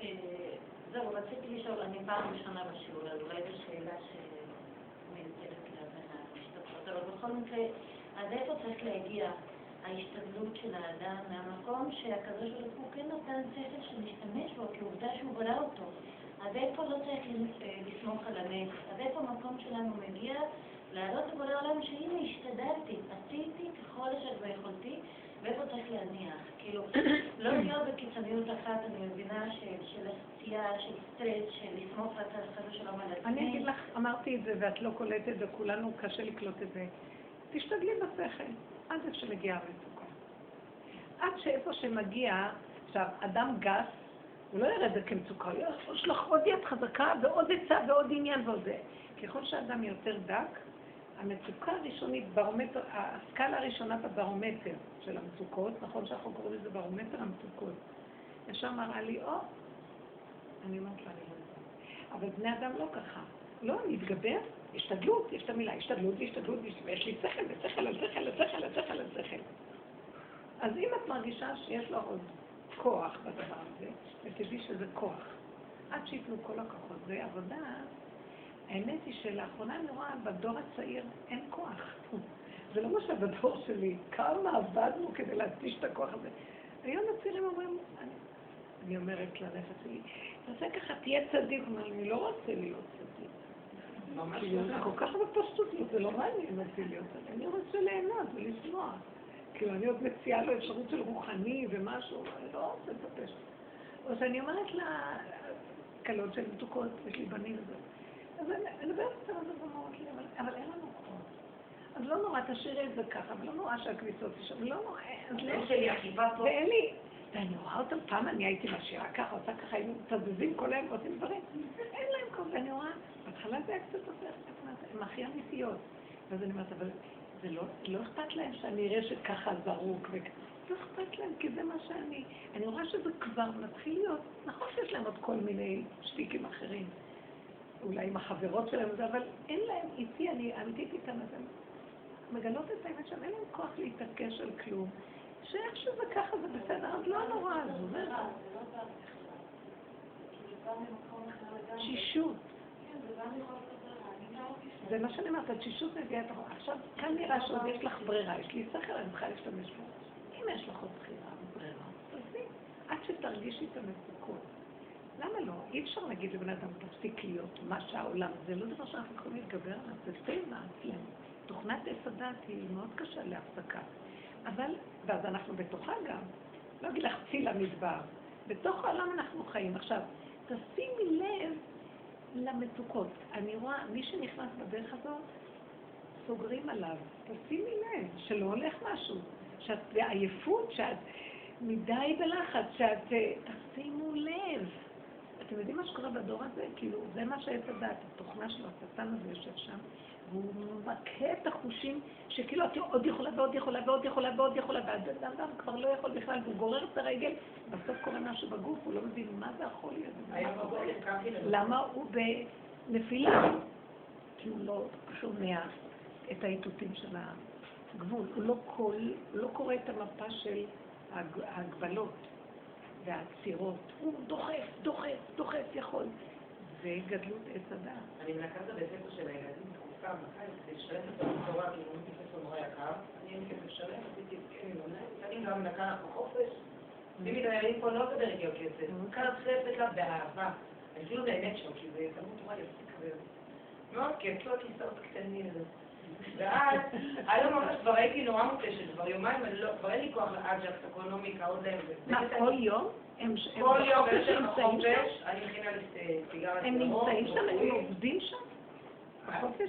אה, זהו, רציתי לשאול, אני פעם ראשונה בשיעור, אז אולי זו שאלה שמיוחדת להבנה אבל בכל מקרה, אז איפה צריך להגיע ההשתדלות של האדם מהמקום שהקדוש ברוך הוא כן נתן שכל שמשתמש בו כעובדה שהוא ברא אותו. אז איפה לא צריך לסמוך על הנס? אז איפה המקום שלנו מגיע לעלות לבורא עולם שהנה השתדלתי, עשיתי ככל אשר ביכולתי ואיפה צריך להניח? כאילו, לא להיות בקיצוניות אחת, אני מבינה של הסטייה, של סטרס, של לסמוך חס ושלום על עצמי. אני אגיד לך, אמרתי את זה ואת לא קולטת וכולנו קשה לקלוט את זה. תשתדלי בשכל, עד איפה שמגיעה המצוקה. עד שאיפה שמגיע, עכשיו, אדם גס, הוא לא יראה את זה כמצוקה, יש לך עוד יד חזקה ועוד עצה ועוד עניין ועוד זה. ככל שאדם יותר דק, המצוקה הראשונית, ברומטר, הסקאלה הראשונה בברומטר של המצוקות, נכון שאנחנו קוראים לזה ברומטר המצוקות, ישר מראה לי, או, אני אומרת לה, אני לא יודעת. אבל בני אדם לא ככה. לא, נתגבר, השתדלות, יש את המילה, השתדלות והשתדלות, ויש לי שכל ושכל על שכל על שכל על שכל על שכל. אז אם את מרגישה שיש לו עוד כוח בדבר הזה, ותדעי שזה כוח. עד שיתנו כל הכוחות, זה עבודה האמת היא שלאחרונה אני רואה בדור הצעיר אין כוח. זה לא מה שבדור שלי, כמה עבדנו כדי להתיש את הכוח הזה. היום הצעירים אומרים, אני, אני אומרת לנכד שלי, תעשה ככה, תהיה צדיק. הוא אני לא רוצה להיות צדיק. ממש כאילו, זה לא. כל כך בפשטות, זה לא מעניין אותי להיות. אני רוצה ליהנות ולשמוע. כאילו, אני עוד מציעה לו אפשרות של רוחני ומשהו, אני לא רוצה הפשט. או שאני אומרת לכלות שהן מתוקות, יש לי בנים וזה. אז אני מדברת איתן על זה ואומרת לי, אבל- אין לנו כוח. אז לא נורא, תשאירי את זה ככה, ולא נורא שהכביסות תשאר, ולא נורא, אז לא... ואין לי, ואני רואה אותם, פעם אני הייתי משאירה ככה, עושה ככה, היינו מתזזים כל היום ועושים דברים. אין להם כוח, ואני רואה, בהתחלה זה היה קצת יותר, הן הכי אמיתיות. ואז אני אומרת, אבל זה לא, לא אכפת להם שאני אראה שככה זרוק וככה. לא אכפת להם, כי זה מה שאני. אני רואה שזה כבר מתחיל להיות, נכון שיש להם עוד כל מיני שטיקים אחרים, אולי עם החברות שלהם וזה, אבל אין להם, איתי, אני אמיתית איתם, אז הן מגלות את האמת שם, אין להם כוח להתעקש על כלום. שאיך שזה ככה זה בסדר, אז לא נורא, אז זה זה לא בא בכלל. כאילו, זה ברירה. מה שאני אומרת, התשישות מביאה את החוק. עכשיו, כאן נראה שעוד יש לך ברירה, יש לי שכל, אני צריכה להשתמש בו. אם יש לך עוד בחירה וברירה, תעשי. עד שתרגישי את המצוקות. למה לא? אי אפשר להגיד לבן אדם, תפסיק להיות מה שהעולם, זה לא דבר שאנחנו יכולים להתגבר עליו, זה טבע אצלנו. תוכנת עץ הדת היא מאוד קשה להפסקה. אבל, ואז אנחנו בתוכה גם, לא אגיד לך צי למדבר, בתוך העולם אנחנו חיים. עכשיו, תשימי לב למצוקות. אני רואה, מי שנכנס בדרך הזאת, סוגרים עליו. תשימי לב, שלא הולך משהו, שאת בעייפות, שאת מדי בלחץ, שאת... אה, תשימו לב. אתם יודעים מה שקורה בדור הזה? כאילו, זה מה שעץ הדעת, התוכנה של השטן הזה יושב שם, והוא מכה את החושים שכאילו את עוד יכולה ועוד יכולה ועוד יכולה ועוד יכולה, והאדם כבר לא יכול בכלל, והוא גורר את הרגל, בסוף קורה משהו בגוף, הוא לא מבין מה זה קמתי לבד. למה הוא בנפילה? כי הוא לא שומע את האיתותים של הגבול. הוא לא, הוא לא קורא את המפה של ההג- ההגבלות והעצירות. הוא דוחף, דוחף, דוחף, יכול. זה גדלות עץ הדעת. אני מנקה את הבית ספר של הילדים לשלם את נורא יקר. אני אין לי כסף לשלם, עשיתי הסכם עם מנהל, אני גם מנקה לך בחופש. שימי את הילדים פה, לא לדבר איתי על כסף. קחת חפץ לה באהבה. אני אפילו נהנית שם, כי זה תלמוד תורה יפסיק ו... מאוד כיף, כל הכיסאות הקטנים האלה. ואז, היום ממש כבר הייתי נורא מותשת, כבר יומיים, לא- כבר אין לי כוח לאג'קס, אקונומיקה, עוד להם. מה, כל יום? כל יום נמצאים שם? החופש, אני מכינה לי סיגרת הם נמצאים שם? הם. עובדים שם?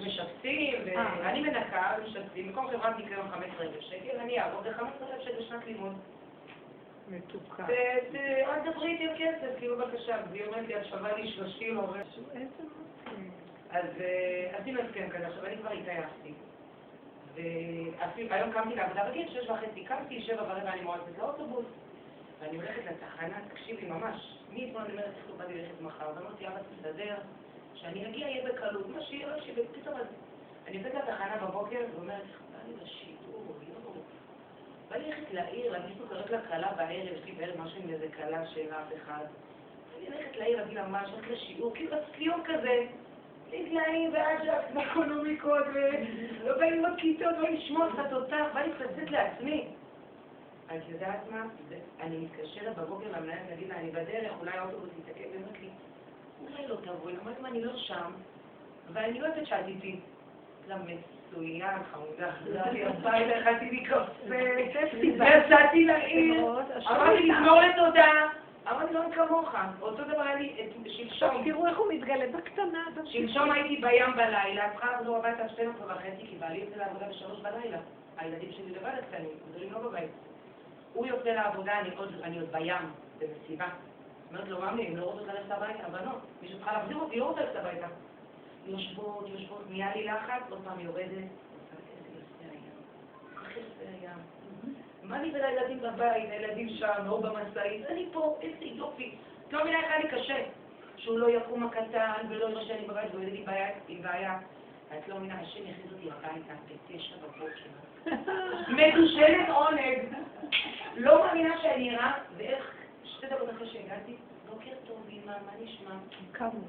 משפצים, אה. ואני מנקה ומשפצים, במקום חברת ניקיון 15,000 שקל, אני אעבוד ל-15,000 שקל שנת לימוד. מתוקה. אל תדברי איתי על כסף, כאילו בבקשה, והיא אומרת לי, את שווה לי 30 או... מקסים. אז אה, עשינו הסכם כזה, עכשיו אני כבר התעייפתי. והיום קמתי לעבודה רגיל, שש וחצי קמתי, שבע ורבע אני מועצת לאוטובוס, ואני הולכת לתחנה, תקשיבי ממש, מי אתמול אני אומרת איך לא בא לי ללכת מחר, ואמרתי, אבא תסתדר, שאני אגיע יהיה בקלות, מה שיהיה, לא שיהיה, פתאום אז אני יוצאת לתחנה בבוקר ואומרת, בא לי לשיעור, יואו, בא לי ללכת לעיר, להגיש סוכריות לכלה בערב, יש לי בערב משהו עם איזה כלה של אף אחד. בא לי ללכת לעיר, להביא לה משהו, ללכת לשיעור, כאילו רציתי יום כזה. ואקונומיקות ולא בא לי ללמוד כיתות, בא לי לשמוע קצת אותך, בא לצאת לעצמי. את יודעת מה? אני מתקשרת בבוקר למנהלת, להגיד לה, אני בדרך, אולי האוטובוס יתעכב, והיא אומרת לי, אולי לא תבואי, אמרתי לה, אני לא שם, אבל אני לא יודעת שאת איתי. לה מצוין, חמודה, לי הביתה, הכנתי לי קפה, יצאתי לעיר, אמרתי לי, תגמור לתודה. אמרתי אני כמוך. אותו דבר היה לי שלשום. תראו איך הוא מתגלה בקטנה. שלשום הייתי בים בלילה, צריכה לחזור הביתה עד 12 וחצי, כי בעלי יוצא לעבודה בשלוש בלילה. הילדים שלי לבד הקטנים, הגדולים לא בבית. הוא יוצא לעבודה, אני עוד בים, במסיבה. אומרת לו, ממי, הם לא רוצות ללכת הביתה, הבנות. מישהו צריכה להחזיר אותי, היא לא רוצה ללכת הביתה. יושבות, יושבות, נהיה לי לחץ, עוד פעם יורדת. רוצה. מה לי ולילדים בבית, הילדים שם, או במשאית, אני פה, איזה יופי. לא מבינה איך היה לי קשה. שהוא לא יקום הקטן ולא יראה שאני בבית והוא יהיה לי בעיה עם בעיה. את לא מבינה, השם יכניס אותי הביתה בתשע בבוקר. מדושנת עונג. לא מאמינה שאני רע, ואיך שתי דקות אחרי שהגעתי, בוקר טוב, אמא, מה נשמע? קמו.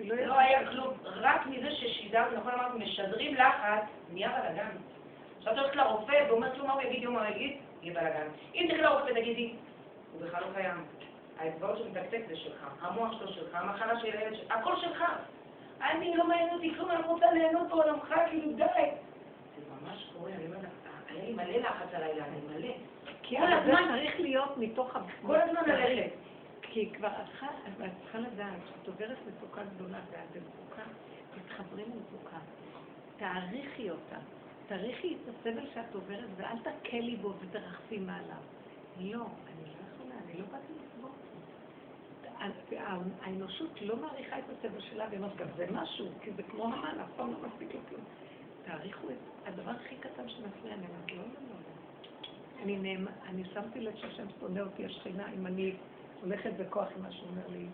לא לא היה כלום, רק מזה ששידרנו, נכון אמרנו, משדרים לחץ, נהיה בלאגן. עכשיו אתה הולך לרופא ואומר לו מה הוא יגיד, מה הוא יגיד, יהיה בלאגן. אם תלכי לרופא תגידי, הוא בכלל לא קיים. האצבעות שמתקתק זה שלך, המוח שלו שלך, המחלה של הילד שלך, הכל שלך. אני לא מעניין אותי כלום, אני רוצה ליהנות בעולמך, כאילו די. זה ממש קורה, אני אומרת, היה לי מלא לחץ הלילה, אני מלא. כי כל הזמן, צריך להיות מתוך ה... כל הזמן ללכת. כי כבר את צריכה, לדעת שאת עוברת מצוקה גדולה ואת במצוקה, תתחברי למצוקה. תעריכי אותה. תעריכי את הסבל שאת עוברת ואל תקלי בו ותרחפי מעליו. לא, אני לא יכולה, אני לא באתי לסבור. האנושות לא מעריכה את הסבל שלה, והיא אומרת, גם זה משהו, כי זה כמו המן, אף פעם לא מספיק לו כלום. תעריכו את הדבר הכי קטן שמפריע, אני אומרת, לא, לא, לא. אני, נאמ... אני שמתי לב שהשם שונא אותי השכינה, אם אני הולכת בכוח עם מה שהוא אומר לי,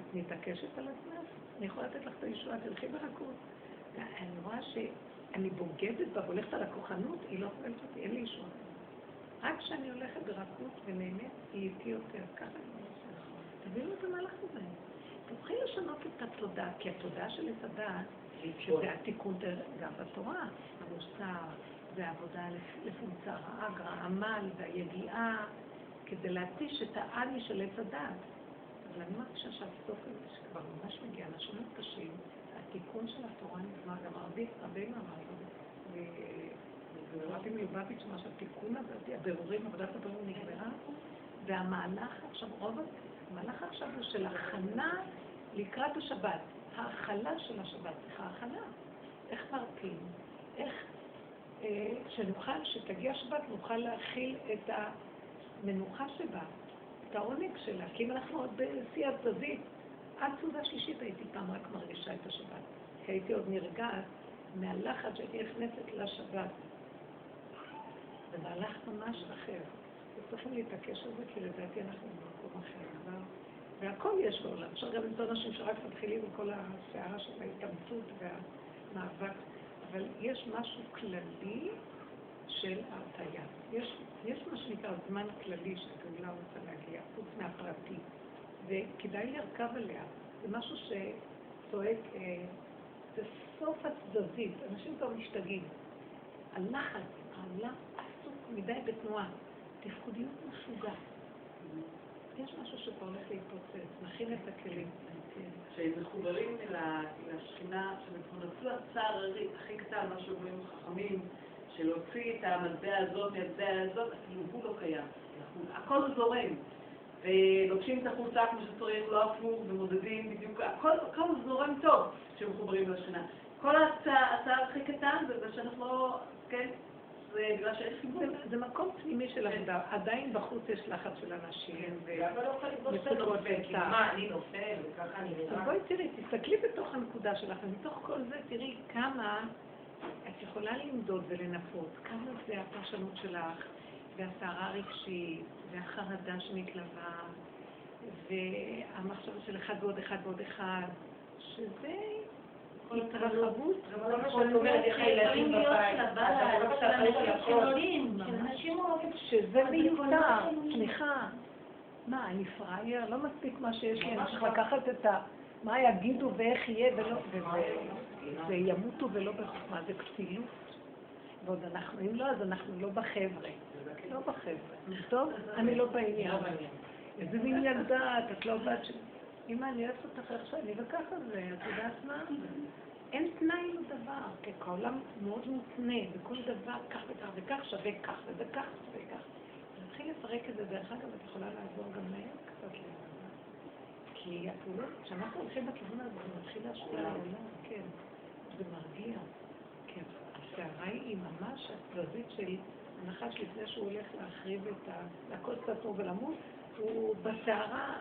את מתעקשת על עצמך? אני יכולה לתת לך את הישועה, תלכי ברכות. אני רואה שאני בוגדת בה והולכת על הכוחנות, היא לא פועלת אותי, אין לי ישועה. רק כשאני הולכת ברכות ונהנית, היא איתי יותר. ככה אני עושה. תבינו את המהלך הזה. תתחיל לשנות את התודעה, כי התודעה של עץ הדעת, שזה התיקון גם בתורה, המוסר, והעבודה לפי מוסר האגרא, העמל והידיעה, כדי להתיש את האני של עץ הדעת. אבל אני מרגישה שהסוף הזה, שכבר ממש מגיע, אנשים מתקשים, התיקון של התורה נגמר, גם רבי, רבינו אמר ורבי מלובביץ' אמר שהתיקון הזה, הבירורים, עבודת הבירורים נגמרה, והמהלך עכשיו, רוב המהלך עכשיו הוא של הכנה לקראת השבת, ההכלה של השבת, סליחה, הכלה. איך מרפים, איך, שנוכל, שתגיע שבת, נוכל להכיל את. המנוחה שבה, את העונג שלה, כי אם אנחנו עוד בשיא התזזית, עד סעודה שלישית הייתי פעם רק מרגישה את השבת, כי הייתי עוד נרגעת מהלחץ שהייתי נכנסת לשבת. זה מהלך ממש אחר. וצריכים להתעקש על זה, כי לדעתי אנחנו במקום אחר כבר. והכל יש בעולם. אפשר גם למצוא אנשים שרק מתחילים עם כל הסערה של ההתאמצות והמאבק, אבל יש משהו כללי של ההרתיה. יש, יש מה שנקרא זמן כללי שהגאולה רוצה להגיע, חוץ מהפרטי, וכדאי לרכב עליה. זה משהו שצועק, אה, זה סוף הצדזית, אנשים כבר משתגעים. הלחץ, העולם עסוק מדי בתנועה, תפקודיות משוגעת. יש משהו שפה הולך להתפוצץ, נכין את הכלים. שהם מחוברים לשכינה, שמתפונצו הצער הכי קטן, מה שאומרים החכמים, שלהוציא את המטבע הזאת מהמטבע הזאת, אפילו הוא לא קיים. הכל זורם. ולובשים את החולצה כמו שצריך, לא הפוך, ומודדים בדיוק, הכל, הכל זורם טוב כשמחוברים לשכינה. כל הצער הכי קטן זה שאנחנו לא, כן, זה בגלל שיש חיבור. זה מקום פנימי של עבודה. עדיין בחוץ יש לחץ של אנשים. למה לא יכול שאתה נופל? כי מה, אני נופל, וככה אני נראה. אז בואי תראי, תסתכלי בתוך הנקודה שלך, ומתוך כל זה תראי כמה את יכולה למדוד ולנפות, כמה זה הפרשנות שלך, והסערה הרגשית, והחרדה שמתלווה, והמחשבה של אחד ועוד אחד ועוד אחד, שזה התרחבות. לא מה שאת אומרת, איך הילדים בבית. שזה מיותר, סליחה. מה, אני פראייר? לא מספיק מה שיש לי, אני צריך לקחת את ה... מה יגידו ואיך יהיה ולא... זה ימותו ולא בחוכמה, זה כפילות. ועוד אנחנו, אם לא, אז אנחנו לא בחבר'ה. לא בחבר'ה. טוב? אני לא בעניין. איזה מין ילדה, את לא בת. אמא, אני אוהבת אותך איך שאני, וככה זה, את יודעת מה? אין תנאי לדבר, כי העולם מאוד מותנה, וכל דבר כך וכך וכך שווה כך, וזה כך שווה כך. נתחיל לפרק את זה, דרך אגב, את יכולה לעזור גם להם קצת לזה. כי הפעולות, כשאנחנו הולכים בכיוון הזה, זה מתחיל להשפיע על העולם, כן. זה מרגיע. כן. הסערה היא ממש התזזית של הנחש לפני שהוא הולך להחריב את ה... להכות את עצמו ולמות, הוא בסערה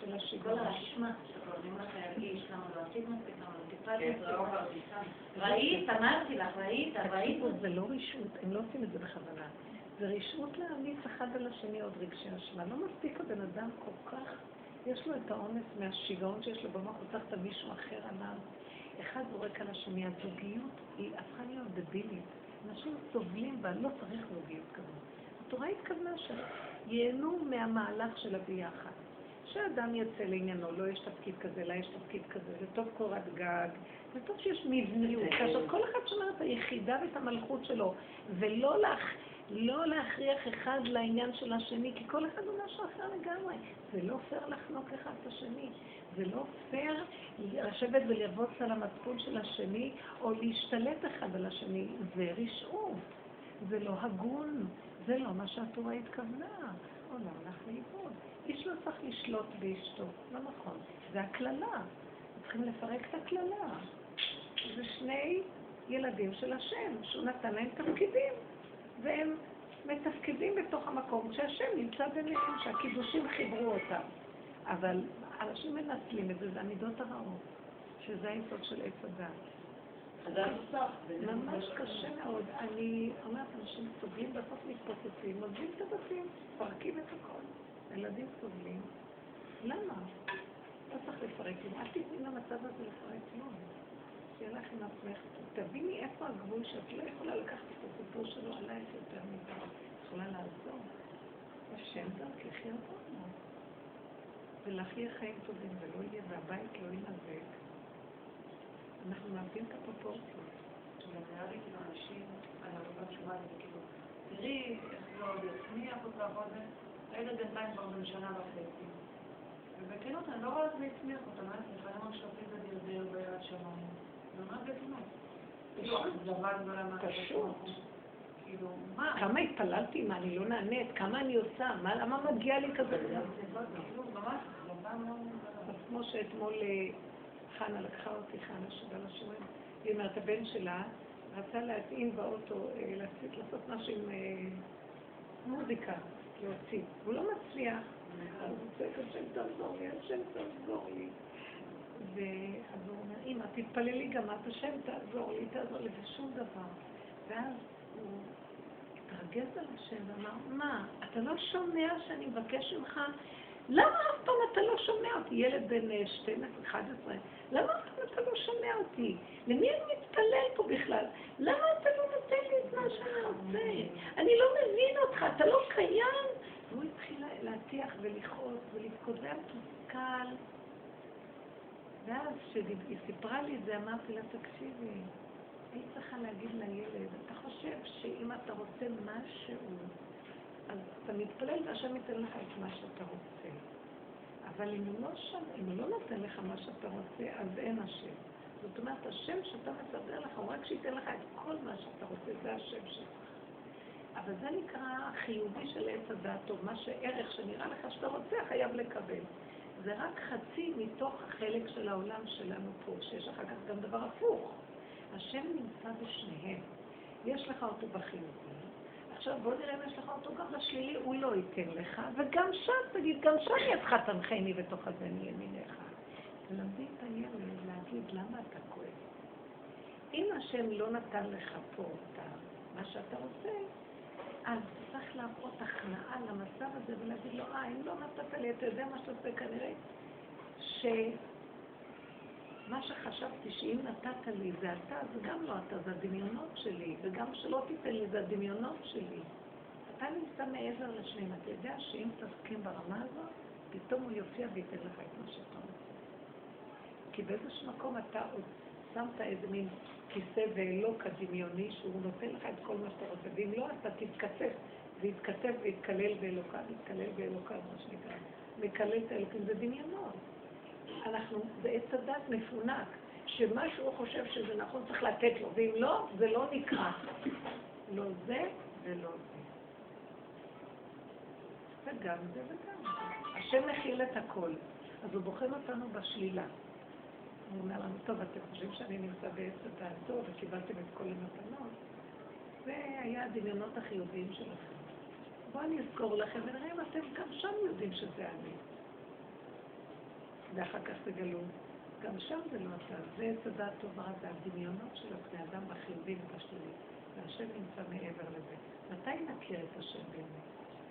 של השיגעון. כל האשמה שקוראים לך להרגיש כמה לא עשית מספיק, כמה לא טיפלת, ראית, אמרתי לך, ראית, ראית. זה לא רשעות, הם לא עושים את זה בכוונה. זה רשעות להעמיס אחד על השני עוד רגשי אשמה. לא מספיק הבן אדם כל כך, יש לו את האונס מהשיגעון שיש לו במוח, הוא צריך את מישהו אחר עליו. אחד זורק על השני, הזוגיות היא הפכה להיות דבילית. אנשים סובלים בה, לא צריך זוגיות כזאת. התורה התכוונה שייהנו מהמהלך של הביחד. שאדם יצא לעניינו, לא יש תפקיד כזה, לה יש תפקיד כזה, זה טוב קורת גג, זה טוב שיש מבניות, כאשר כל אחד שומר את היחידה ואת המלכות שלו, ולא להכ... לא להכריח אחד לעניין של השני, כי כל אחד הוא משהו אחר לגמרי. זה לא פייר לחנוק אחד את השני. זה לא פייר לשבת ולרבוץ על המצפון של השני, או להשתלט אחד על השני. זה רשעות. זה לא הגון. זה לא מה שהתורה התכוונה. עולם הלך לאיבוד. איש לא צריך לשלוט באשתו. לא נכון. זה הקללה. צריכים לפרק את הקללה. זה שני ילדים של השם, שהוא נתן להם תפקידים. והם מתפקדים בתוך המקום שהשם נמצא ביניהם, שהקידושים חיברו אותם. אבל אנשים מנצלים את זה, זה המידות הרעות, שזה היסוד של עץ הדת. ממש קשה מאוד. אני אומרת, אנשים סובלים בסוף מתפוצצים, עוזבים את הבתים, מפרקים את הכל. הילדים סובלים. למה? לא צריך לפרק כלום. אל תתני למצב הזה לפרק כלום. שיהיה לך עם עצמך. תביני איפה הגבול שאת לא יכולה לקחת את הסיפור שלו עלייך יותר מדי. יכולה לעזור. השם דרכך יעזור יהיה חיים טובים ולא יהיה, והבית לא ינזק. אנחנו מאבדים את הפרופורציות. גם נראה לי כאילו אנשים על עבודת שומה זה כאילו, תראי איך לא עוד יצמיח אותך עוד זה, הילד בינתיים כבר בן שנה וחצי. ובכנות אני לא רואה איך זה הצמיח אותה, מה אני צריכה לומר שאותי זה דרדר ביד שמיים. זה ממש בכנות. פשוט. כאילו, מה? כמה התפללתי, מה, אני לא נענית, כמה אני עושה, מה, למה מגיע לי כזה? כאילו, לבן לא... אז כמו שאתמול אה, חנה לקחה אותי, חנה שבא לשיעורים, היא אומרת, הבן שלה רצה להטעין באוטו, אה, לעשות משהו עם אה, מוזיקה, להוציא. הוא לא מצליח, אז הוא צועק, השם תעזור לי, השם תעזור לי. ואז הוא אומר, אמא, תתפללי גם את, השם תעזור לי, תעזור לי, ושום דבר. ואז הוא התרגז על השם ואמר, מה, אתה לא שומע שאני מבקש ממך? למה אף פעם אתה לא שומע אותי? ילד בן 12, 11, למה פעם אתה לא שומע אותי? למי אני מתפלל פה בכלל? למה אתה לא נותן לי את מה שאני רוצה? אני לא מבין אותך, אתה לא קיים. והוא התחיל להטיח ולכעוס ולבכות, היה מתוסכל. ואז כשהיא סיפרה לי את זה, אמרתי לה, תקשיבי, היית צריכה להגיד לילד, אתה חושב שאם אתה רוצה משהו, אז אתה מתפלל והשם ייתן לך את מה שאתה רוצה. אבל אם הוא, לא שם, אם הוא לא נותן לך מה שאתה רוצה, אז אין השם. זאת אומרת, השם שאתה מסדר לך, הוא רק שייתן לך את כל מה שאתה רוצה, זה השם שלך. אבל זה נקרא חיובי של עץ הדעת טוב, מה שערך שנראה לך שאתה רוצה, חייב לקבל. זה רק חצי מתוך החלק של העולם שלנו פה, שיש אחר כך גם דבר הפוך. השם נמצא בשניהם. יש לך אותו בחיובי, עכשיו בוא נראה אם יש לך אותו גם בשלילי, הוא לא ייתן לך, וגם שם תגיד, גם שם ידך תנחני בתוך הזני ימינך. תלמדי את הילד להגיד למה אתה כואב. אם השם לא נתן לך פה את מה שאתה רוצה, אז צריך להראות הכנעה למצב הזה ולהגיד לו, אה, אם לא נתת לי, אתה יודע מה שאתה עושה כנראה? שמה שחשבתי שאם נתת לי זה אתה, זה גם לא אתה, זה הדמיונות שלי, וגם שלא תיתן לי זה הדמיונות שלי. אתה נמצא מעבר לשניהם, אתה יודע שאם תסכים ברמה הזאת, פתאום הוא יופיע וייתן לך את מה שאתה רוצה. כי באיזשהו מקום אתה עוד שמת איזה מין כיסא ואלוק הדמיוני שהוא נותן לך את כל מה שאתה רוצה, ואם לא, אתה תתכתב, ויתכתב ויתקלל באלוקיו, ויתקלל באלוקיו, מה שנקרא. מקלל את האלוקים, זה דמיונות. אנחנו, זה הדת מפונק, שמה שהוא חושב שזה נכון צריך לתת לו, ואם לא, זה לא נקרא. לא זה ולא זה. וגם זה וגם זה. השם מכיל את הכל, אז הוא בוחן אותנו בשלילה. הוא אומר לנו, טוב, אתם חושבים שאני נמצא בעץ הדעתו וקיבלתם את כל המתנות? זה היה הדמיונות החיוביים שלכם. בואו אני אזכור לכם ונראה אם אתם גם שם יודעים שזה אני. ואחר כך תגלו, גם שם זה לא אתה, זה עץ הדעת טובה, זה הדמיונות של הבני אדם בחיובי ובשלילי, והשם נמצא מעבר לזה. מתי נכיר את השם באמת?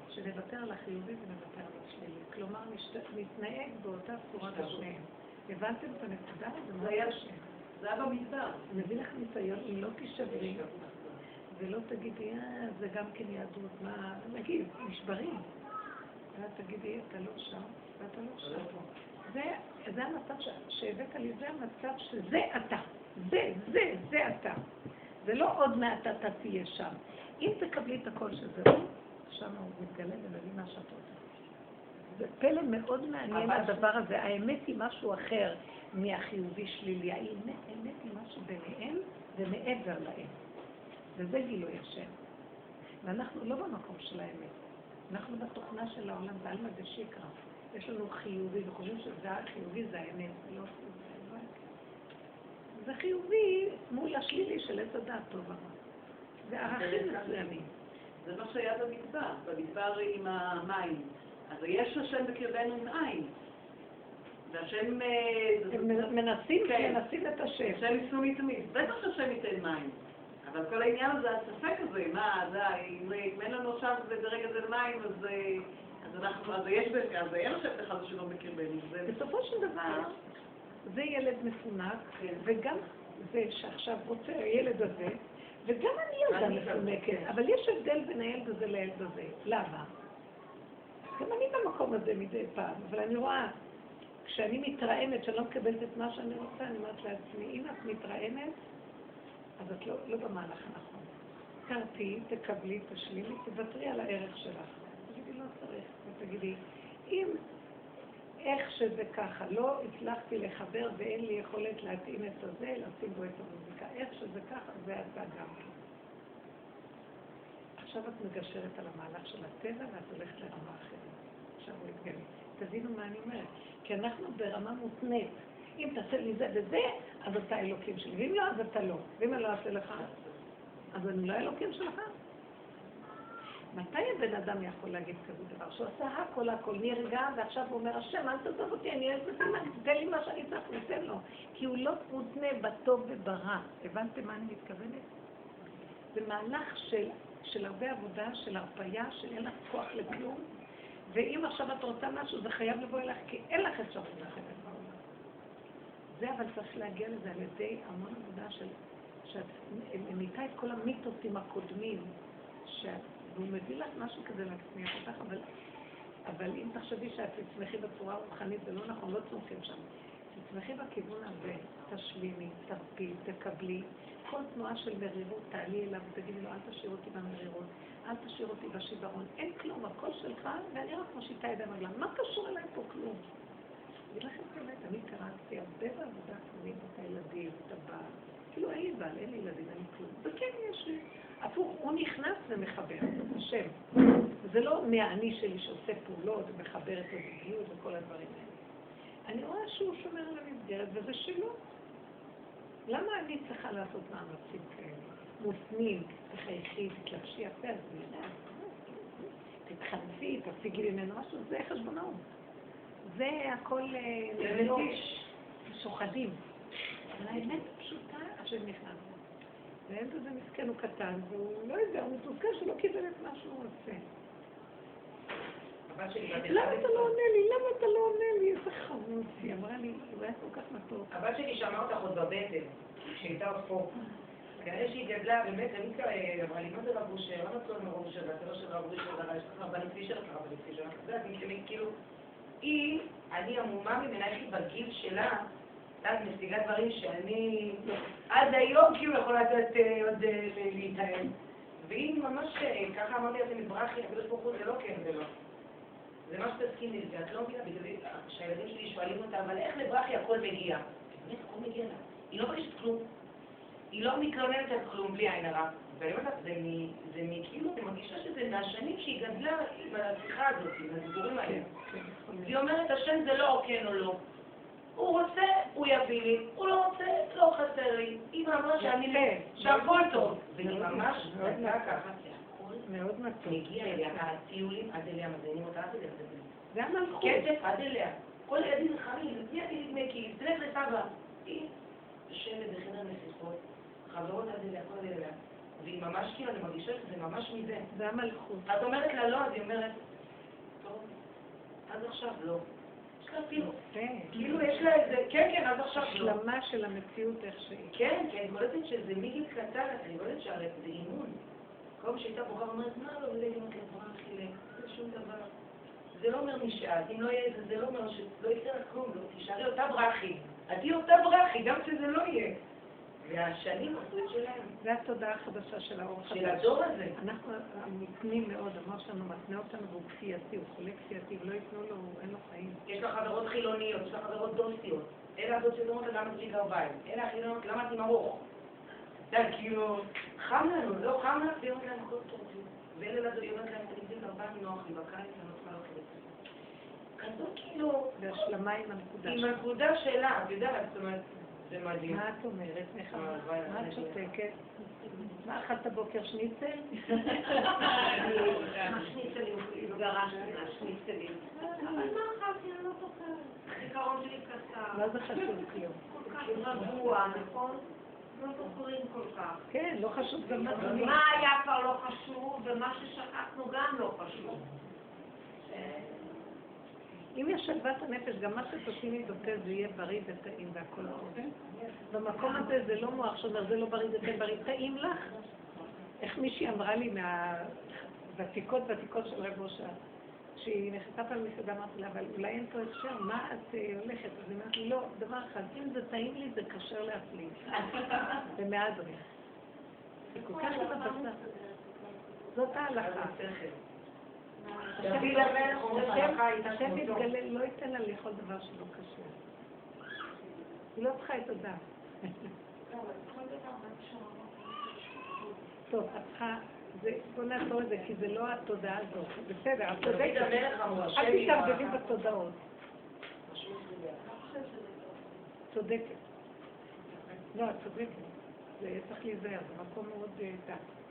שנוותר על החיובי ונוותר על השלילי. כלומר, נתנהג באותה צורה בשניהם. הבנתם את הנקודה? זה היה השם. זה היה במדבר. אני מביא לך ניסיון, אם לא תישברי, ולא תגידי, אה, זה גם כן יהדות, מה, נגיד, נשברים. ואת תגידי, אתה לא שם, ואתה לא שם. זה, זה המצב ש- שהבאת לי, זה המצב שזה אתה. זה, זה, זה אתה. זה לא עוד מעט אתה תהיה שם. אם תקבלי את הקול שזה לא, שם הוא מתגלה ומביא מה שאת רוצה. זה פלא מאוד מעניין הדבר הזה. האמת היא משהו אחר מהחיובי שלילי. האמת האמת היא משהו ביניהם ומעבר להם. וזה גילוי השם. ואנחנו לא במקום של האמת. אנחנו בתוכנה של העולם, בעלמא דשיקרא. יש לנו חיובי, וחושבים שזה החיובי זה האמת. זה לא זה לא האמת. זה חיובי מול השלילי של עץ הדעת טוב ורע. זה ערכים מסוימים. זה מה שהיה במדבר, במדבר עם המים. אז יש השם בקרבנו עם עין. והשם... אה, מנסים, כן. מנסים את השם. השם יישום תמיד. בטח שהשם ייתן מים. אבל כל העניין הזה, הספק הזה, מה, אם אם אין לנו עכשיו ברגע זה מים, אז אה, אז אין השם אחד שלא בקרבנו. זה- בסופו של דבר, זה ילד מפונק, כן. וגם זה שעכשיו רוצה הילד הזה, וגם אני ילדה מפונקת, כן. אבל יש הבדל בין הילד הזה לילד הזה. למה? גם אני במקום הזה מדי פעם, אבל אני רואה, כשאני מתרעמת שאני לא מקבלת את מה שאני רוצה, אני אומרת לעצמי, אם את מתרעמת, אז את לא, לא במהלך הנכון. תרפי, תקבלי, תשלימי, תוותרי על הערך שלך. תגידי, אם איך שזה ככה, לא הצלחתי לחבר ואין לי יכולת להתאים את הזה, לשים בו את המוזיקה. איך שזה ככה, זה אתה גם. עכשיו את מגשרת על המהלך של הטבע ואת הולכת לרמה אחרת. עכשיו הוא יתגלה. תבינו מה אני אומרת. כי אנחנו ברמה מותנית. אם תעשה לי זה וזה, אז אתה האלוקים שלי. ואם לא, אז אתה לא. ואם אני לא אעשה לך, אז אני לא האלוקים שלך. מתי הבן אדם יכול להגיד כזה דבר? שהוא עשה הכל הכל, נרגע, ועכשיו הוא אומר, השם, אל תעזוב אותי, אני תן לי מה שאני צריך, ניתן לו. כי הוא לא מותנה בטוב וברע. הבנתם מה אני מתכוונת? זה מהלך של, של הרבה עבודה, של הרפאיה, שאין לך כוח לכלום, ואם עכשיו את רוצה משהו, זה חייב לבוא אליך, כי אין לך אפשרות אחרת בעולם. זה אבל צריך להגיע לזה על ידי המון עבודה של, שאת ממיתה את כל המיתוסים הקודמים, שאת, והוא מביא לך משהו כזה להצמיח אותך, אבל, אבל אם תחשבי שאת תצמחי בצורה רוחנית, זה לא נכון, לא צומחים שם. תצמחי בכיוון הזה, תשלימי, תרפי, תקבלי. כל תנועה של מרירות, תעלי אליו ותגידי לו, אל תשאיר אותי במרירות, אל תשאיר אותי בשיוורון. אין כלום, הכל שלך, ואני רק מושיטה ידיים רגליים. מה קשור אליי פה כלום? אגיד לכם את האמת, אני קראתי הרבה בעבודה קוראים את הילדים, את הבעל. כאילו אין לי בעל, אין לי ילדים, אין לי כלום. וכן יש לי. הפוך, הוא נכנס ומחבר, השם. זה לא מהאני שלי שעושה פעולות ומחבר את הזוגיות וכל הדברים האלה. אני רואה שהוא שומר על המסגרת וזה שלו. למה אני צריכה לעשות מאמצים כאלה? מופנים, תחייכי, תתלבשי יפה, אז נראה, תתחנפי, תשיגי ממנו משהו, זה חשבונאות. זה הכל אה, נביאות. מתיש. שוחדים. אבל האמת הפשוטה, השם נכנס. והילד הזה מסכן, הוא קטן, והוא לא יודע, הוא מתוסכל שלא קיבל את מה שהוא רוצה. למה 11. אתה לא עונה לי? למה אתה לא עונה לי? איזה חמוץ היא אמרה לי, הוא היה כל כך מתוק. הבת שלי שמעה אותך עוד בבטן, כשהייתה עוד פה. כנראה שהיא גדלה, באמת, רבקה אמרה לי, מה זה רב אושר? למה את לא מרוב אושר? אתה לא של רב אושר, יש לך רבנית כפי שלך, רבנית כפי שלך. את יודעת, אני כאילו, היא, אני עמומה ממנה, יש לי בגיל שלה, יודעת, משיגה דברים שאני עד היום כאילו יכולה לתת אה, עוד אה, להתאם. והיא ממש, אה, ככה אמרתי לה, מזרחי, הקדוש ברוך הוא זה לא כן, זה לא. זה מה שתסכימי לזה, את לא מבינה, בגלל זה, כשהילדים שלי שואלים אותה, אבל איך לברכי הכל מגיע? באמת, הכל מגיע לה. היא לא מבקשת כלום. היא לא מתלוננת על כלום בלי עין הרע. ואני אומרת לך, זה מכאילו, אני מרגישה שזה מהשנים שהיא גדלה עם השיחה הזאת, עם הדיבורים האלה. כן, יכול להיות. היא אומרת, השם זה לא או כן או לא. הוא רוצה, הוא יביא לי, הוא לא רוצה, לא חסר לי. אמא אמרה שאני, יפה. שהכל טוב. והיא מאוד ממש נתנה. ככה, שהכל. מגיע אליה, הטיולים עד אליה, מזיינים אותה עד אליה. זה המלכות. כסף עד אליה. כל ילדים חמים, תני לי דמי כיס, תלך לסבא. היא יושבת בחדר נסיכות, חברות עד אליה, כל אליה. והיא ממש כאילו, אני מרגישה שזה ממש מזה. זה המלכות. את אומרת לה לא, אז היא אומרת, טוב, עד עכשיו לא. לה כאילו, יש לה איזה, כן, כן, עד עכשיו לא. השלמה של המציאות איך שהיא. כן, כי אני קולטת שזה מגיל קטן, אני קולטת שהרי זה אימון. כל פעם שהייתה בוכה אומרת, מה לא, לא אמא לברחי, זה שום דבר. זה לא אומר מי שאת. אם לא יהיה זה, זה לא אומר שלא יקרה לך כלום, לא תישארי אותה ברכי. את תהיי אותה ברכי, גם כשזה לא יהיה. והשנים עשו את שלהם. זה התודעה החדשה של האור החדש. של הדור הזה. אנחנו מותנים מאוד, אמר שלנו, מתנה אותנו והוא כפייתי, הוא חולה כפייתי, ולא ייתנו לו, אין לו חיים. יש לך חברות חילוניות, יש לך חברות דוסיות. אלה הדוד שאומרות למה את גרביים. אלה החילוניות, למה את עם ארוך? אתה כאילו, חם לנו, לא חם לך, והיא אומרת להם, הכל טוב. ואלה לדוד, היא אומרת להם, עם גרביים נוח לי בקיץ, אני לא צריכה ללכת. כזו כאילו, בהשלמה עם הנקודה עם שלך. הנקודה שלה, את יודעת, זאת אומרת. מה את אומרת? אה, וואי, מה את שותקת? מה אכלת בוקר שניצל? השניצלים, התגרשתי מהשניצלים. אבל מה אכלתי? אני לא זוכרת. הזיכרון שלי קצר. מה זה חשוב כלום? רגוע, נכון? לא זוכרים כל כך. כן, לא חשוב גם. מה היה כבר לא חשוב, ומה ששכחנו גם לא חשוב. אם יש שלוות הנפש, גם מה שתותיני דוטה זה יהיה בריא וטעים והכל טוב. במקום הזה זה לא מוח שאומר זה לא בריא זה כן בריא, טעים לך. איך מישהי אמרה לי מהוותיקות ותיקות של רב אושר, שהיא נכנסה פעם למסעדה, אמרתי לה, אבל אולי אין פה הכשר, מה את אה, הולכת? אז היא אמרת לי, לא, דבר אחד, אם זה טעים לי זה כשר להפליא. במהדרין. זה כל כך לא. זאת ההלכה. דוד המלך אומר, הלכה הייתה השם כמותו. יתגלה, לא ייתן לה לאכול דבר שלא קשור. היא לא צריכה את הדעת. טוב, את צריכה, בוא נעצור את זה, כי זה לא התודעה הזאת. בסדר, את צודקת. אל תתערבבי. בתודעות. צודקת. לא, את צודקת. זה צריך להיזהר, זה מקום מאוד אה, דק.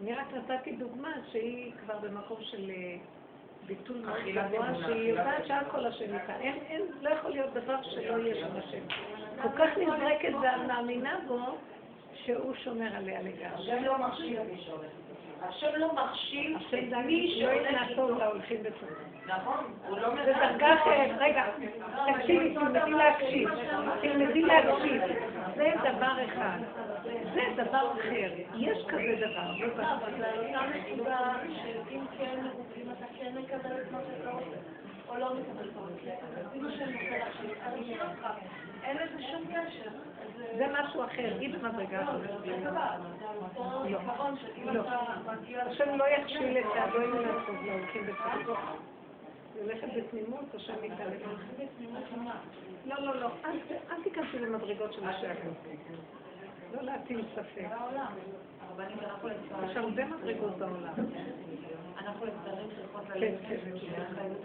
אני רק נתתי דוגמה שהיא כבר במקום של אה, ביטול מאוד גבוה, שהיא יודעת שהכל השם איתה. אין, לא יכול להיות דבר שלא יהיה שם השם. כל כך נזרקת ומאמינה בו, שהוא שומר עליה לגמרי. השם לא מכשיל את מי שהולך לא לא שהולך. טוב להולכים בטוב. נכון, הוא לא זה מבין. דרגה אחרת. רגע, תקשיבי, תלמדי להקשיב. תלמדי להקשיב. זה דבר אחד. זה דבר אחר. יש כזה דבר. לא דבר. אבל על אותה נקודה שאם כן מרוצים אתה כן מקבל את מה שאתה רוצה, או לא מקבל את מה שאתה רוצה. אם לך שאני אשאיר אותך, אין לזה שום קשר. זה- משהו אחר. היא במדרגה אחרת. לא. לא. השם לא יכשיל את האדוני לעשות להולכים בטוב. ללכת בתמימות, השם יתעלם. לא, לא, לא. אל תיכנסי למדרגות של מה שהיה לא להטיל ספק. יש הרבה מדרגות בעולם. אנחנו לצערים צריכות ללכת.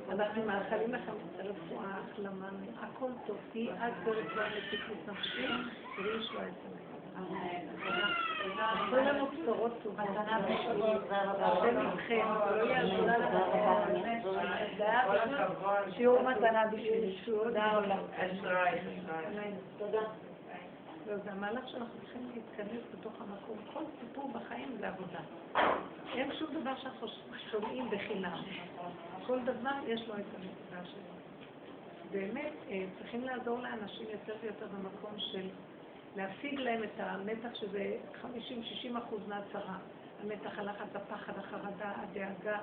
אנחנו מאחלים לכם רפואה, החלמה, הכל טוב. תהיי את ברפואה לתיקות נפשי, תראי ישועה את תנו לנו בשורות טובות. השם איתכם, לא יעזור הכבוד. שיעור מתנה בשביל תודה עולם. אשראי, אשראי. תודה. לא, זה המהלך שאנחנו צריכים להתכנס בתוך המקום. כל סיפור בחיים זה עבודה. אין שום דבר שאנחנו שומעים בחינם. כל דבר יש לו את הנקודה שלו. באמת, אה, צריכים לעזור לאנשים יותר ויותר במקום של להשיג להם את המתח שזה 50-60 אחוז מהצרה. המתח, הלחץ, הפחד, החרדה, הדאגה.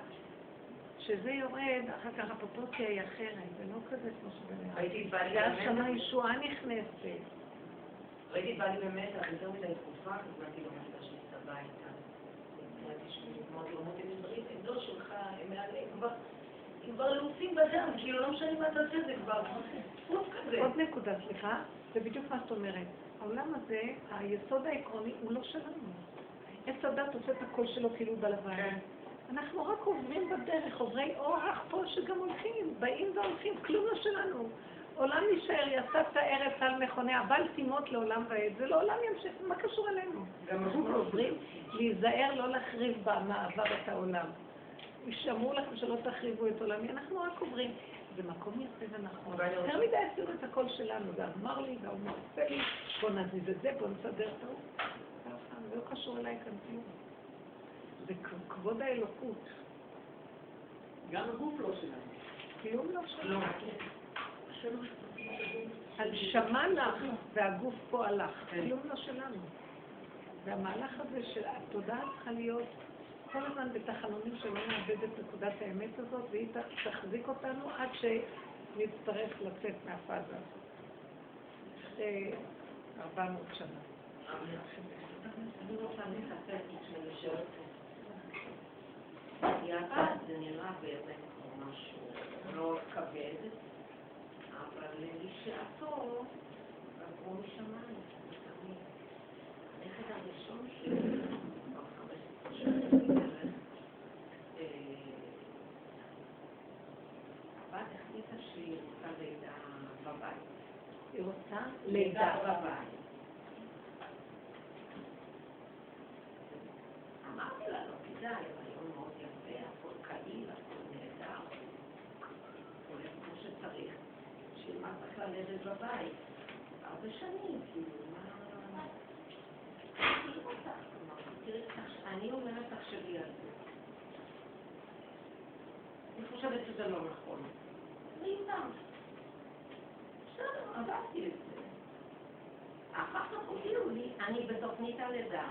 כשזה יורד, אחר כך הפרופורציה היא אחרת, זה לא כזה כמו שזה נראה. את בעלי ואז. שמה ישועה נכנסת. ראיתי את בעלי במתח יותר מדי תקופה, הזמנתי לו שהצטבע איתה. אמרתי שהוא אמרתי לו, מוטי, יש דברים, הם לא שלך, הם כבר, הם כבר בדם, כאילו לא משנה מה תעשה, זה כבר סוף כזה. עוד נקודה, סליחה, זה בדיוק מה שאת אומרת. העולם הזה, היסוד העקרוני הוא לא שלנו. עץ הדת עושה את הקול שלו כאילו בלבן. כן. אנחנו רק עוברים בדרך, עוברי אורח פה שגם הולכים, באים והולכים, כלום לא שלנו. עולם יישאר, יסדת ארץ על מכוניה, בל תימות לעולם ועד, זה לעולם ימשיך, מה קשור אלינו? אנחנו עוברים להיזהר לא להחריב במעבר את העולם. שאמרו לכם שלא תחריבו את עולמי, אנחנו רק עוברים. זה מקום יפה ונכון. יותר מדי עשינו את הקול שלנו, זה אמר לי, והוא מרצה לי, בוא נזיז את זה, בוא נסדר את ההוא. זה לא קשור אליי כאן כלום. זה כבוד האלוקות. גם הגוף לא שלנו. כלום לא שלנו. לא. הנשמה לך והגוף פה הלך, כלום לא שלנו. והמהלך הזה של התודעה צריכה להיות כל הזמן בתחנונים שלא נאבד את נקודת האמת הזאת, והיא תחזיק אותנו עד שנצטרך לצאת מהפאזה הזאת. אחרי 400 שנה. אני רוצה לחפש שואלת. בדיעבד זה נראה באמת כמו משהו מאוד כבד, אבל לשעתו עברו משמיים. הנכד הראשון שלי, כבר 15 שנים בערך, אה, הבת החליטה שהיא רוצה לידה בבית. היא רוצה לידה. בבית. אמרתי לה, לא כדאי, הרעיון מאוד יפה, הכל קליל, הכל נהדר, הולך כמו שצריך, בשביל מה צריך ללדת בבית? הרבה שנים, כאילו, מה... אני אומרת, תחשבי על זה. אני חושבת שזה לא נכון. מיותר. בסדר, עברתי את זה. אחר כך הודיעו לי, אני בתוכנית הלידה.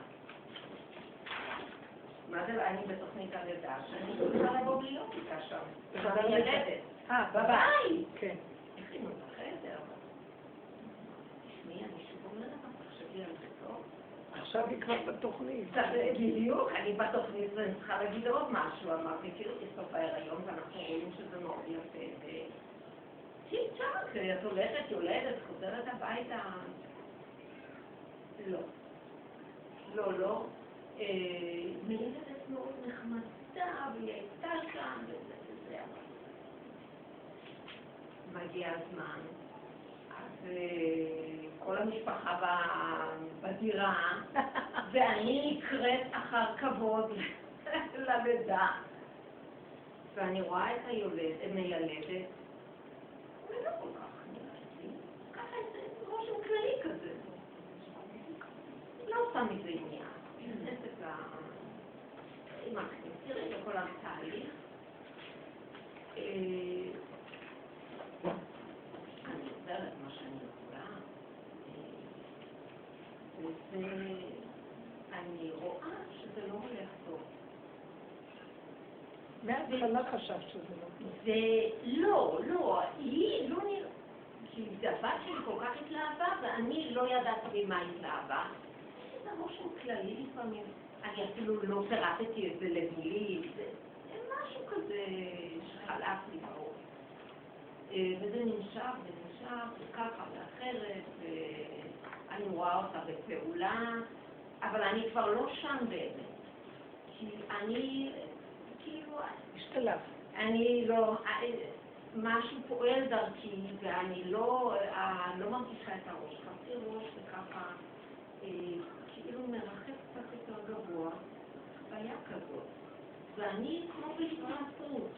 מה זה אני בתוכנית הלידה? שאני צריכה לבוא בלי לוגיקה שם. בחדר אני לידה. ילדת. אה, בבית. כן. הכינו את החדר. תשמעי, אני שוב אומרת לך, תחשבי על זה טוב. עכשיו היא כבר בתוכנית. בדיוק, אני בתוכנית ואני צריכה להגיד עוד משהו. אמרתי, תראי, בסוף ההיריון ואנחנו רואים שזה מאוד יפה. צ'יק צ'אק, את הולכת, יולדת, חוזרת הביתה. לא. לא, לא. אה, מילדת מאוד נחמדה, והיא הייתה שם, וזה וזה. מגיע הזמן, אה, כל המשפחה בדירה, ואני נקראת אחר כבוד ללידה, ואני רואה את היולדת, מיילדת, ולא כל כך נראית לי, ככה איזה רושם כללי כזה. לא עושה מזה עניין, נכנסת ל... עם הכניסה לכל התהליך. אה, אני עוברת מה שאני יכולה, אה, וזה... אני רואה שזה לא הולך טוב. מההתחלה חשבת שזה לא טוב. זה לא, לא, היא לא נראה... כי זה הבת שלי כל כך התלהבה, ואני לא ידעתי ממה התלהבה. זה רושם כללי לפעמים. אני אפילו לא פירטתי את זה זה זה משהו כזה שחלף לי בראש. אה, וזה נמשך ונמשך, וככה ואחרת, ואני רואה אותה בפעולה, אבל אני כבר לא שם באמת. כי אני, כאילו, השתלב. אני לא, משהו פועל דרכי, ואני לא, אה, לא מרגישה את הראש. חצי ראש וככה, אה, כאילו מרחף קצת יותר גבוה, חוויה כזאת. ואני כמו בהתנצרות.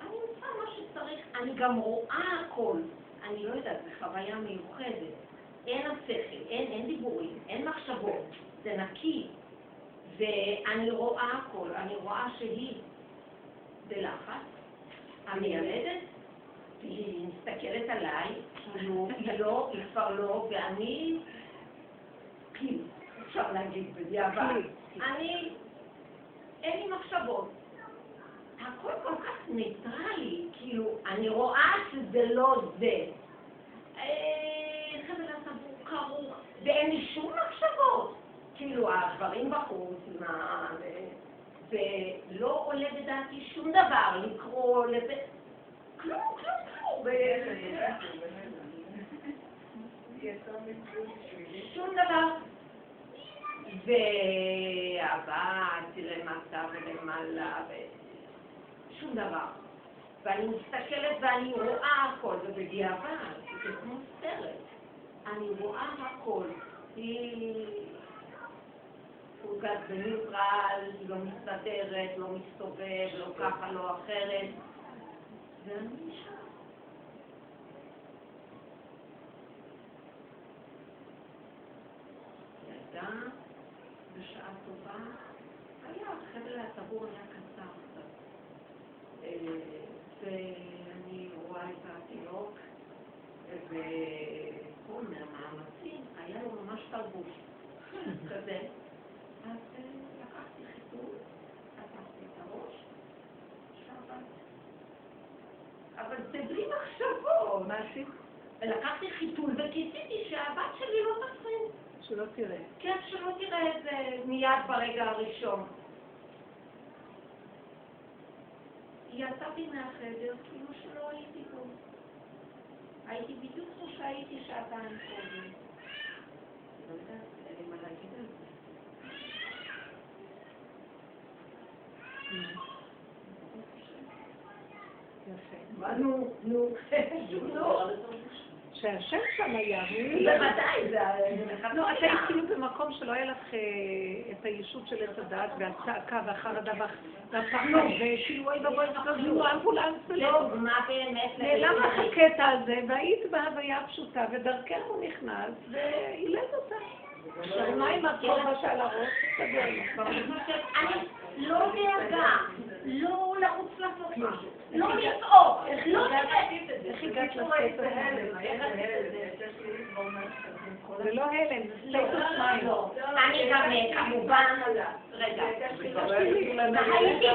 אני עושה מה שצריך, אני גם רואה הכל. אני לא יודעת, זו חוויה מיוחדת. אין השכל, אין, אין דיבורים, אין מחשבות, זה נקי. ואני רואה הכל, אני רואה שהיא בלחץ, המיילדת, היא מסתכלת עליי, כאילו, היא לא, היא כבר לא, ואני כלי, אפשר להגיד בדיעבד. אני, אין לי מחשבות. הכל כל כך ניטרלי, כאילו, אני רואה שזה לא זה. כרוך, ואין לי שום מחשבות. כאילו, הדברים בחוץ, מה... ולא עולה בדעתי שום דבר, לקרוא לזה... כלום, כלום, כלום. שום דבר. והבת, עשה ולמעלה, ושום דבר. ואני מסתכלת ואני רואה הכל, ובדיעבד, זה כמו סרט. אני רואה הכל. היא פוגעת בניוטרל, היא לא מסתדרת, לא מסתובב, לא ככה, לא אחרת. ואני שם. ילדה, בשעה טובה, היה, חבל הטבור היה קצר קצת. אה, ואני רואה את התינוק, מהמאמצים, היה לו ממש תרבוש כזה. אז אה, לקחתי חיתוך, לקחתי את הראש, שבת. אבל זה בלי מחשבו. מה חיתול וכיסיתי שהבת שלי לא תפריד. שלא תראה. כן, שלא תראה את זה מיד ברגע הראשון. יצאתי מהחדר כאילו שלא הייתי פה. הייתי בדיוק כמו שהייתי שעתיים קודם. לא יודעת, אין לי מה להגיד על זה. מה נו, נו, נו. שהשם שם היה, והוא בוודאי, זה לא, את היית כאילו במקום שלא היה לך אה, את הישות של עץ הדעת והצעקה והחרדה וה- והפחד, וכאילו אוי ואבוי, וכאילו אמבולנס ולא. דוגמה באמת נעלם לך הקטע הזה, והיית בהוויה הפשוטה, ודרכך הוא נכנס, ואילד אותה. עכשיו, מה עם הכובע שעל הראש? תסתדר. אני לא דאגה, לא לרוץ לעשות משהו, לא לצעוק, לא לצעוק. איך הגעת לספר הזה? זה? לא. הלם, זה סטייטוס מים. אני גם אה, כמובן, רגע, הייתי,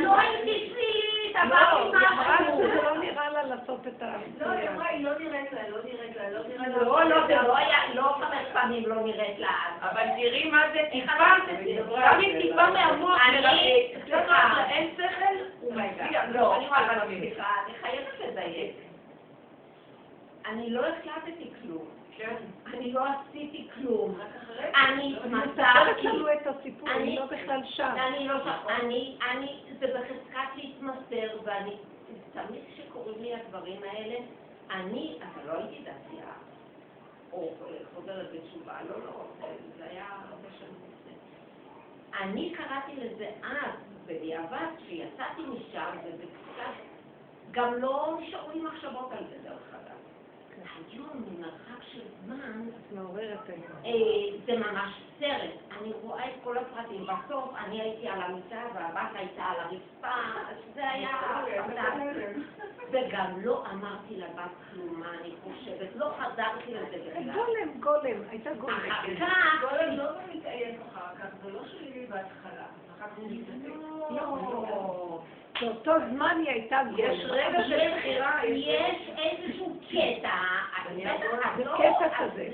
לא הייתי צילית, לא, היא אמרה. שזה לא נראה לה לעשות את ה... לא, היא אמרה, היא לא נראית לה, לא נראית לה, לא נראית לה. לא, לא, זה לא היה, לא חמש פעמים לא נראית לה אז. אבל תראי מה זה טיפה, לא, גם אם טיפה מהמוח, אני, סליחה, אין שכל, הוא מגיע. לא, אני אבל. סליחה, אני חייבת לדייק. אני לא החלטתי כלום. כן. אני לא עשיתי כלום. אני התמסרתי. את הסיפור, אני- לא בכלל שם. אני לא שם. אני, אני, זה בחזקת להתמסר, ואני, תמיד כשקורים לי הדברים האלה, אני, אבל לא הייתי דתייה, או חוזרת בתשובה, לא, לא, זה היה הרבה שנים לפני. אני קראתי לזה אז, בדיעבד, כשיצאתי משם, וזה קצת, גם לא נשארו לי מחשבות על זה, דרך אגב. היום, ממרחק של זמן, היום. אה, זה ממש סרט. אני רואה את כל הפרטים. בסוף אני הייתי על המיטה והבת הייתה על הרצפה, זה היה. וגם לא אמרתי לבת כלום מה אני חושבת, לא חזרתי לזה בכלל. גולם, גולם, הייתה גולם. אחר כך, גולם לא מתעייף אחר כך, זה לא שלילי בהתחלה. מתעייף. לא, באותו זמן היא הייתה גולם. יש רגע של בחירה, יש... יש איזשהו קטע, את לא,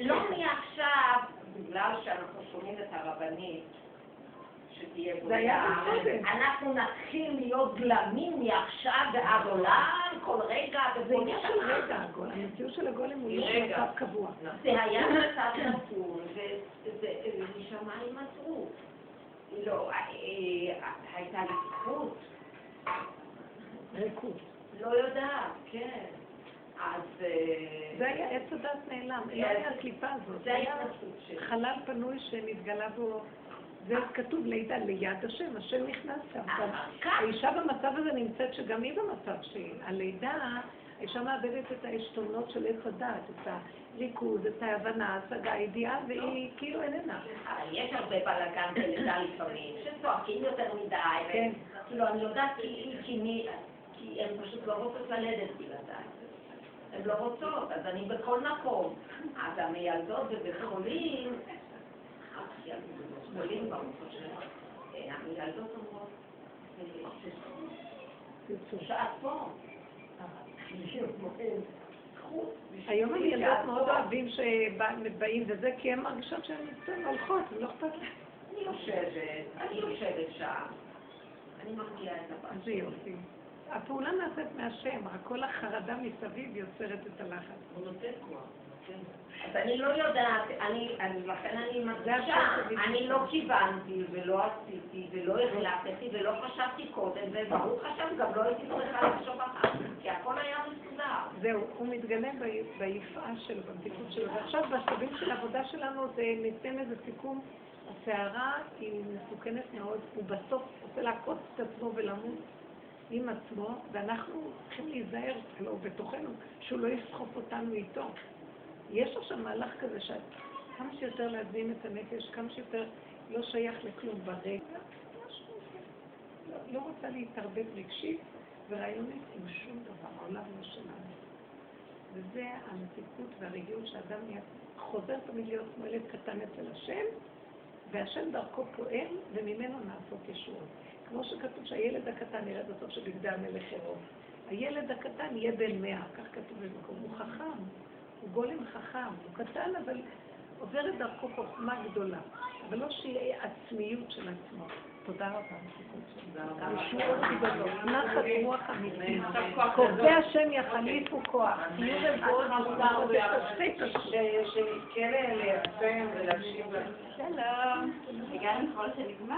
לא כן. מעכשיו, בגלל שאנחנו שומעים את הרבנית, שתהיה קודם. אנחנו נתחיל להיות גלמים מעכשיו ועד עולם, כל רגע זה וכל עניין של. רגע. המציאות של הגולם הוא לא. מצב קבוע. זה היה מצב נתון, ומשמיים עזרו. לא, אה, אה, הייתה לי זכות, ריקוד. לא יודעת, כן. אז... אה, זה היה עץ הדת נעלם, לא היה הקליפה הזאת. זה היה. חלל פנוי שנתגלה בו, זה כתוב לידה ליד השם, השם נכנס שם. כך, האישה במצב הזה נמצאת שגם היא במצב שהלידה, האישה מאבדת את העשתונות של עץ הדת, את הליכוד, את ההבנה, ההשגה, הידיעה, והיא כאילו איננה. יש הרבה בלאגן בלידה לפעמים, שצועקים יותר מדי. כאילו אני יודעת כי, הן פשוט לא רוצות ללדת בלעדיי. הן לא רוצות, אז אני בכל מקום. אז המיילדות בבית חולים, ברוך השם, אה, המיילדות אומרות, אה, תרצו. שאת פה. היום הילדות מאוד אוהבים שבאים וזה, כי הן מרגישות שהן בסדר, הולכות, לא אכפת להן. אני יושבת, אני יושבת שם, אני מרגיעה את הבת. איזה יופי. הפעולה נעשית מהשם, רק כל החרדה מסביב יוצרת את הלחץ. הוא נותן כוח. אז אני לא יודעת, אני, אני, לכן אני מדגישה, השם אני לא כיוונתי ולא עשיתי ולא החלטתי ולא חשבתי קודם, וברוך השם גם לא הייתי צריכה לחשוב אחר כי הכל היה מסודר. זהו, הוא מתגלה ביפעה שלו, במתיקות שלו. ועכשיו בשלבים של העבודה שלנו זה ניתן איזה סיכום. הסערה היא מסוכנת מאוד, הוא בסוף רוצה לעקוץ את עצמו ולמות עם עצמו, ואנחנו צריכים להיזהר, לא בתוכנו, שהוא לא יסחוף אותנו איתו. יש עכשיו מהלך כזה שאת כמה שיותר להזין את הנפש, כמה שיותר לא שייך לכלום ברגע. לא, לא רוצה להתערבב רגשית ורעיונית עם שום דבר, העולם לא שלנו. וזה המתיקות והרגיעות שאדם חוזר תמיד להיות כמו ילד קטן אצל השם, והשם דרכו פועל, וממנו נעשות ישועות. כמו שכתוב שהילד הקטן ירד בסוף שבגדי המלך עירום. הילד הקטן יהיה בן מאה, כך כתוב במקום. הוא חכם, הוא גולם חכם, הוא קטן אבל עוברת דרכו חוכמה גדולה. אבל לא שיהיה עצמיות של עצמו. תודה רבה. ישועות גדולות, נחת רוח אמיתית. כוחי השם יחליפו כוח. תהיו רגועות, שנזכה ליישם ולהקשיב לה. שלום. הגענו כבר שנגמר?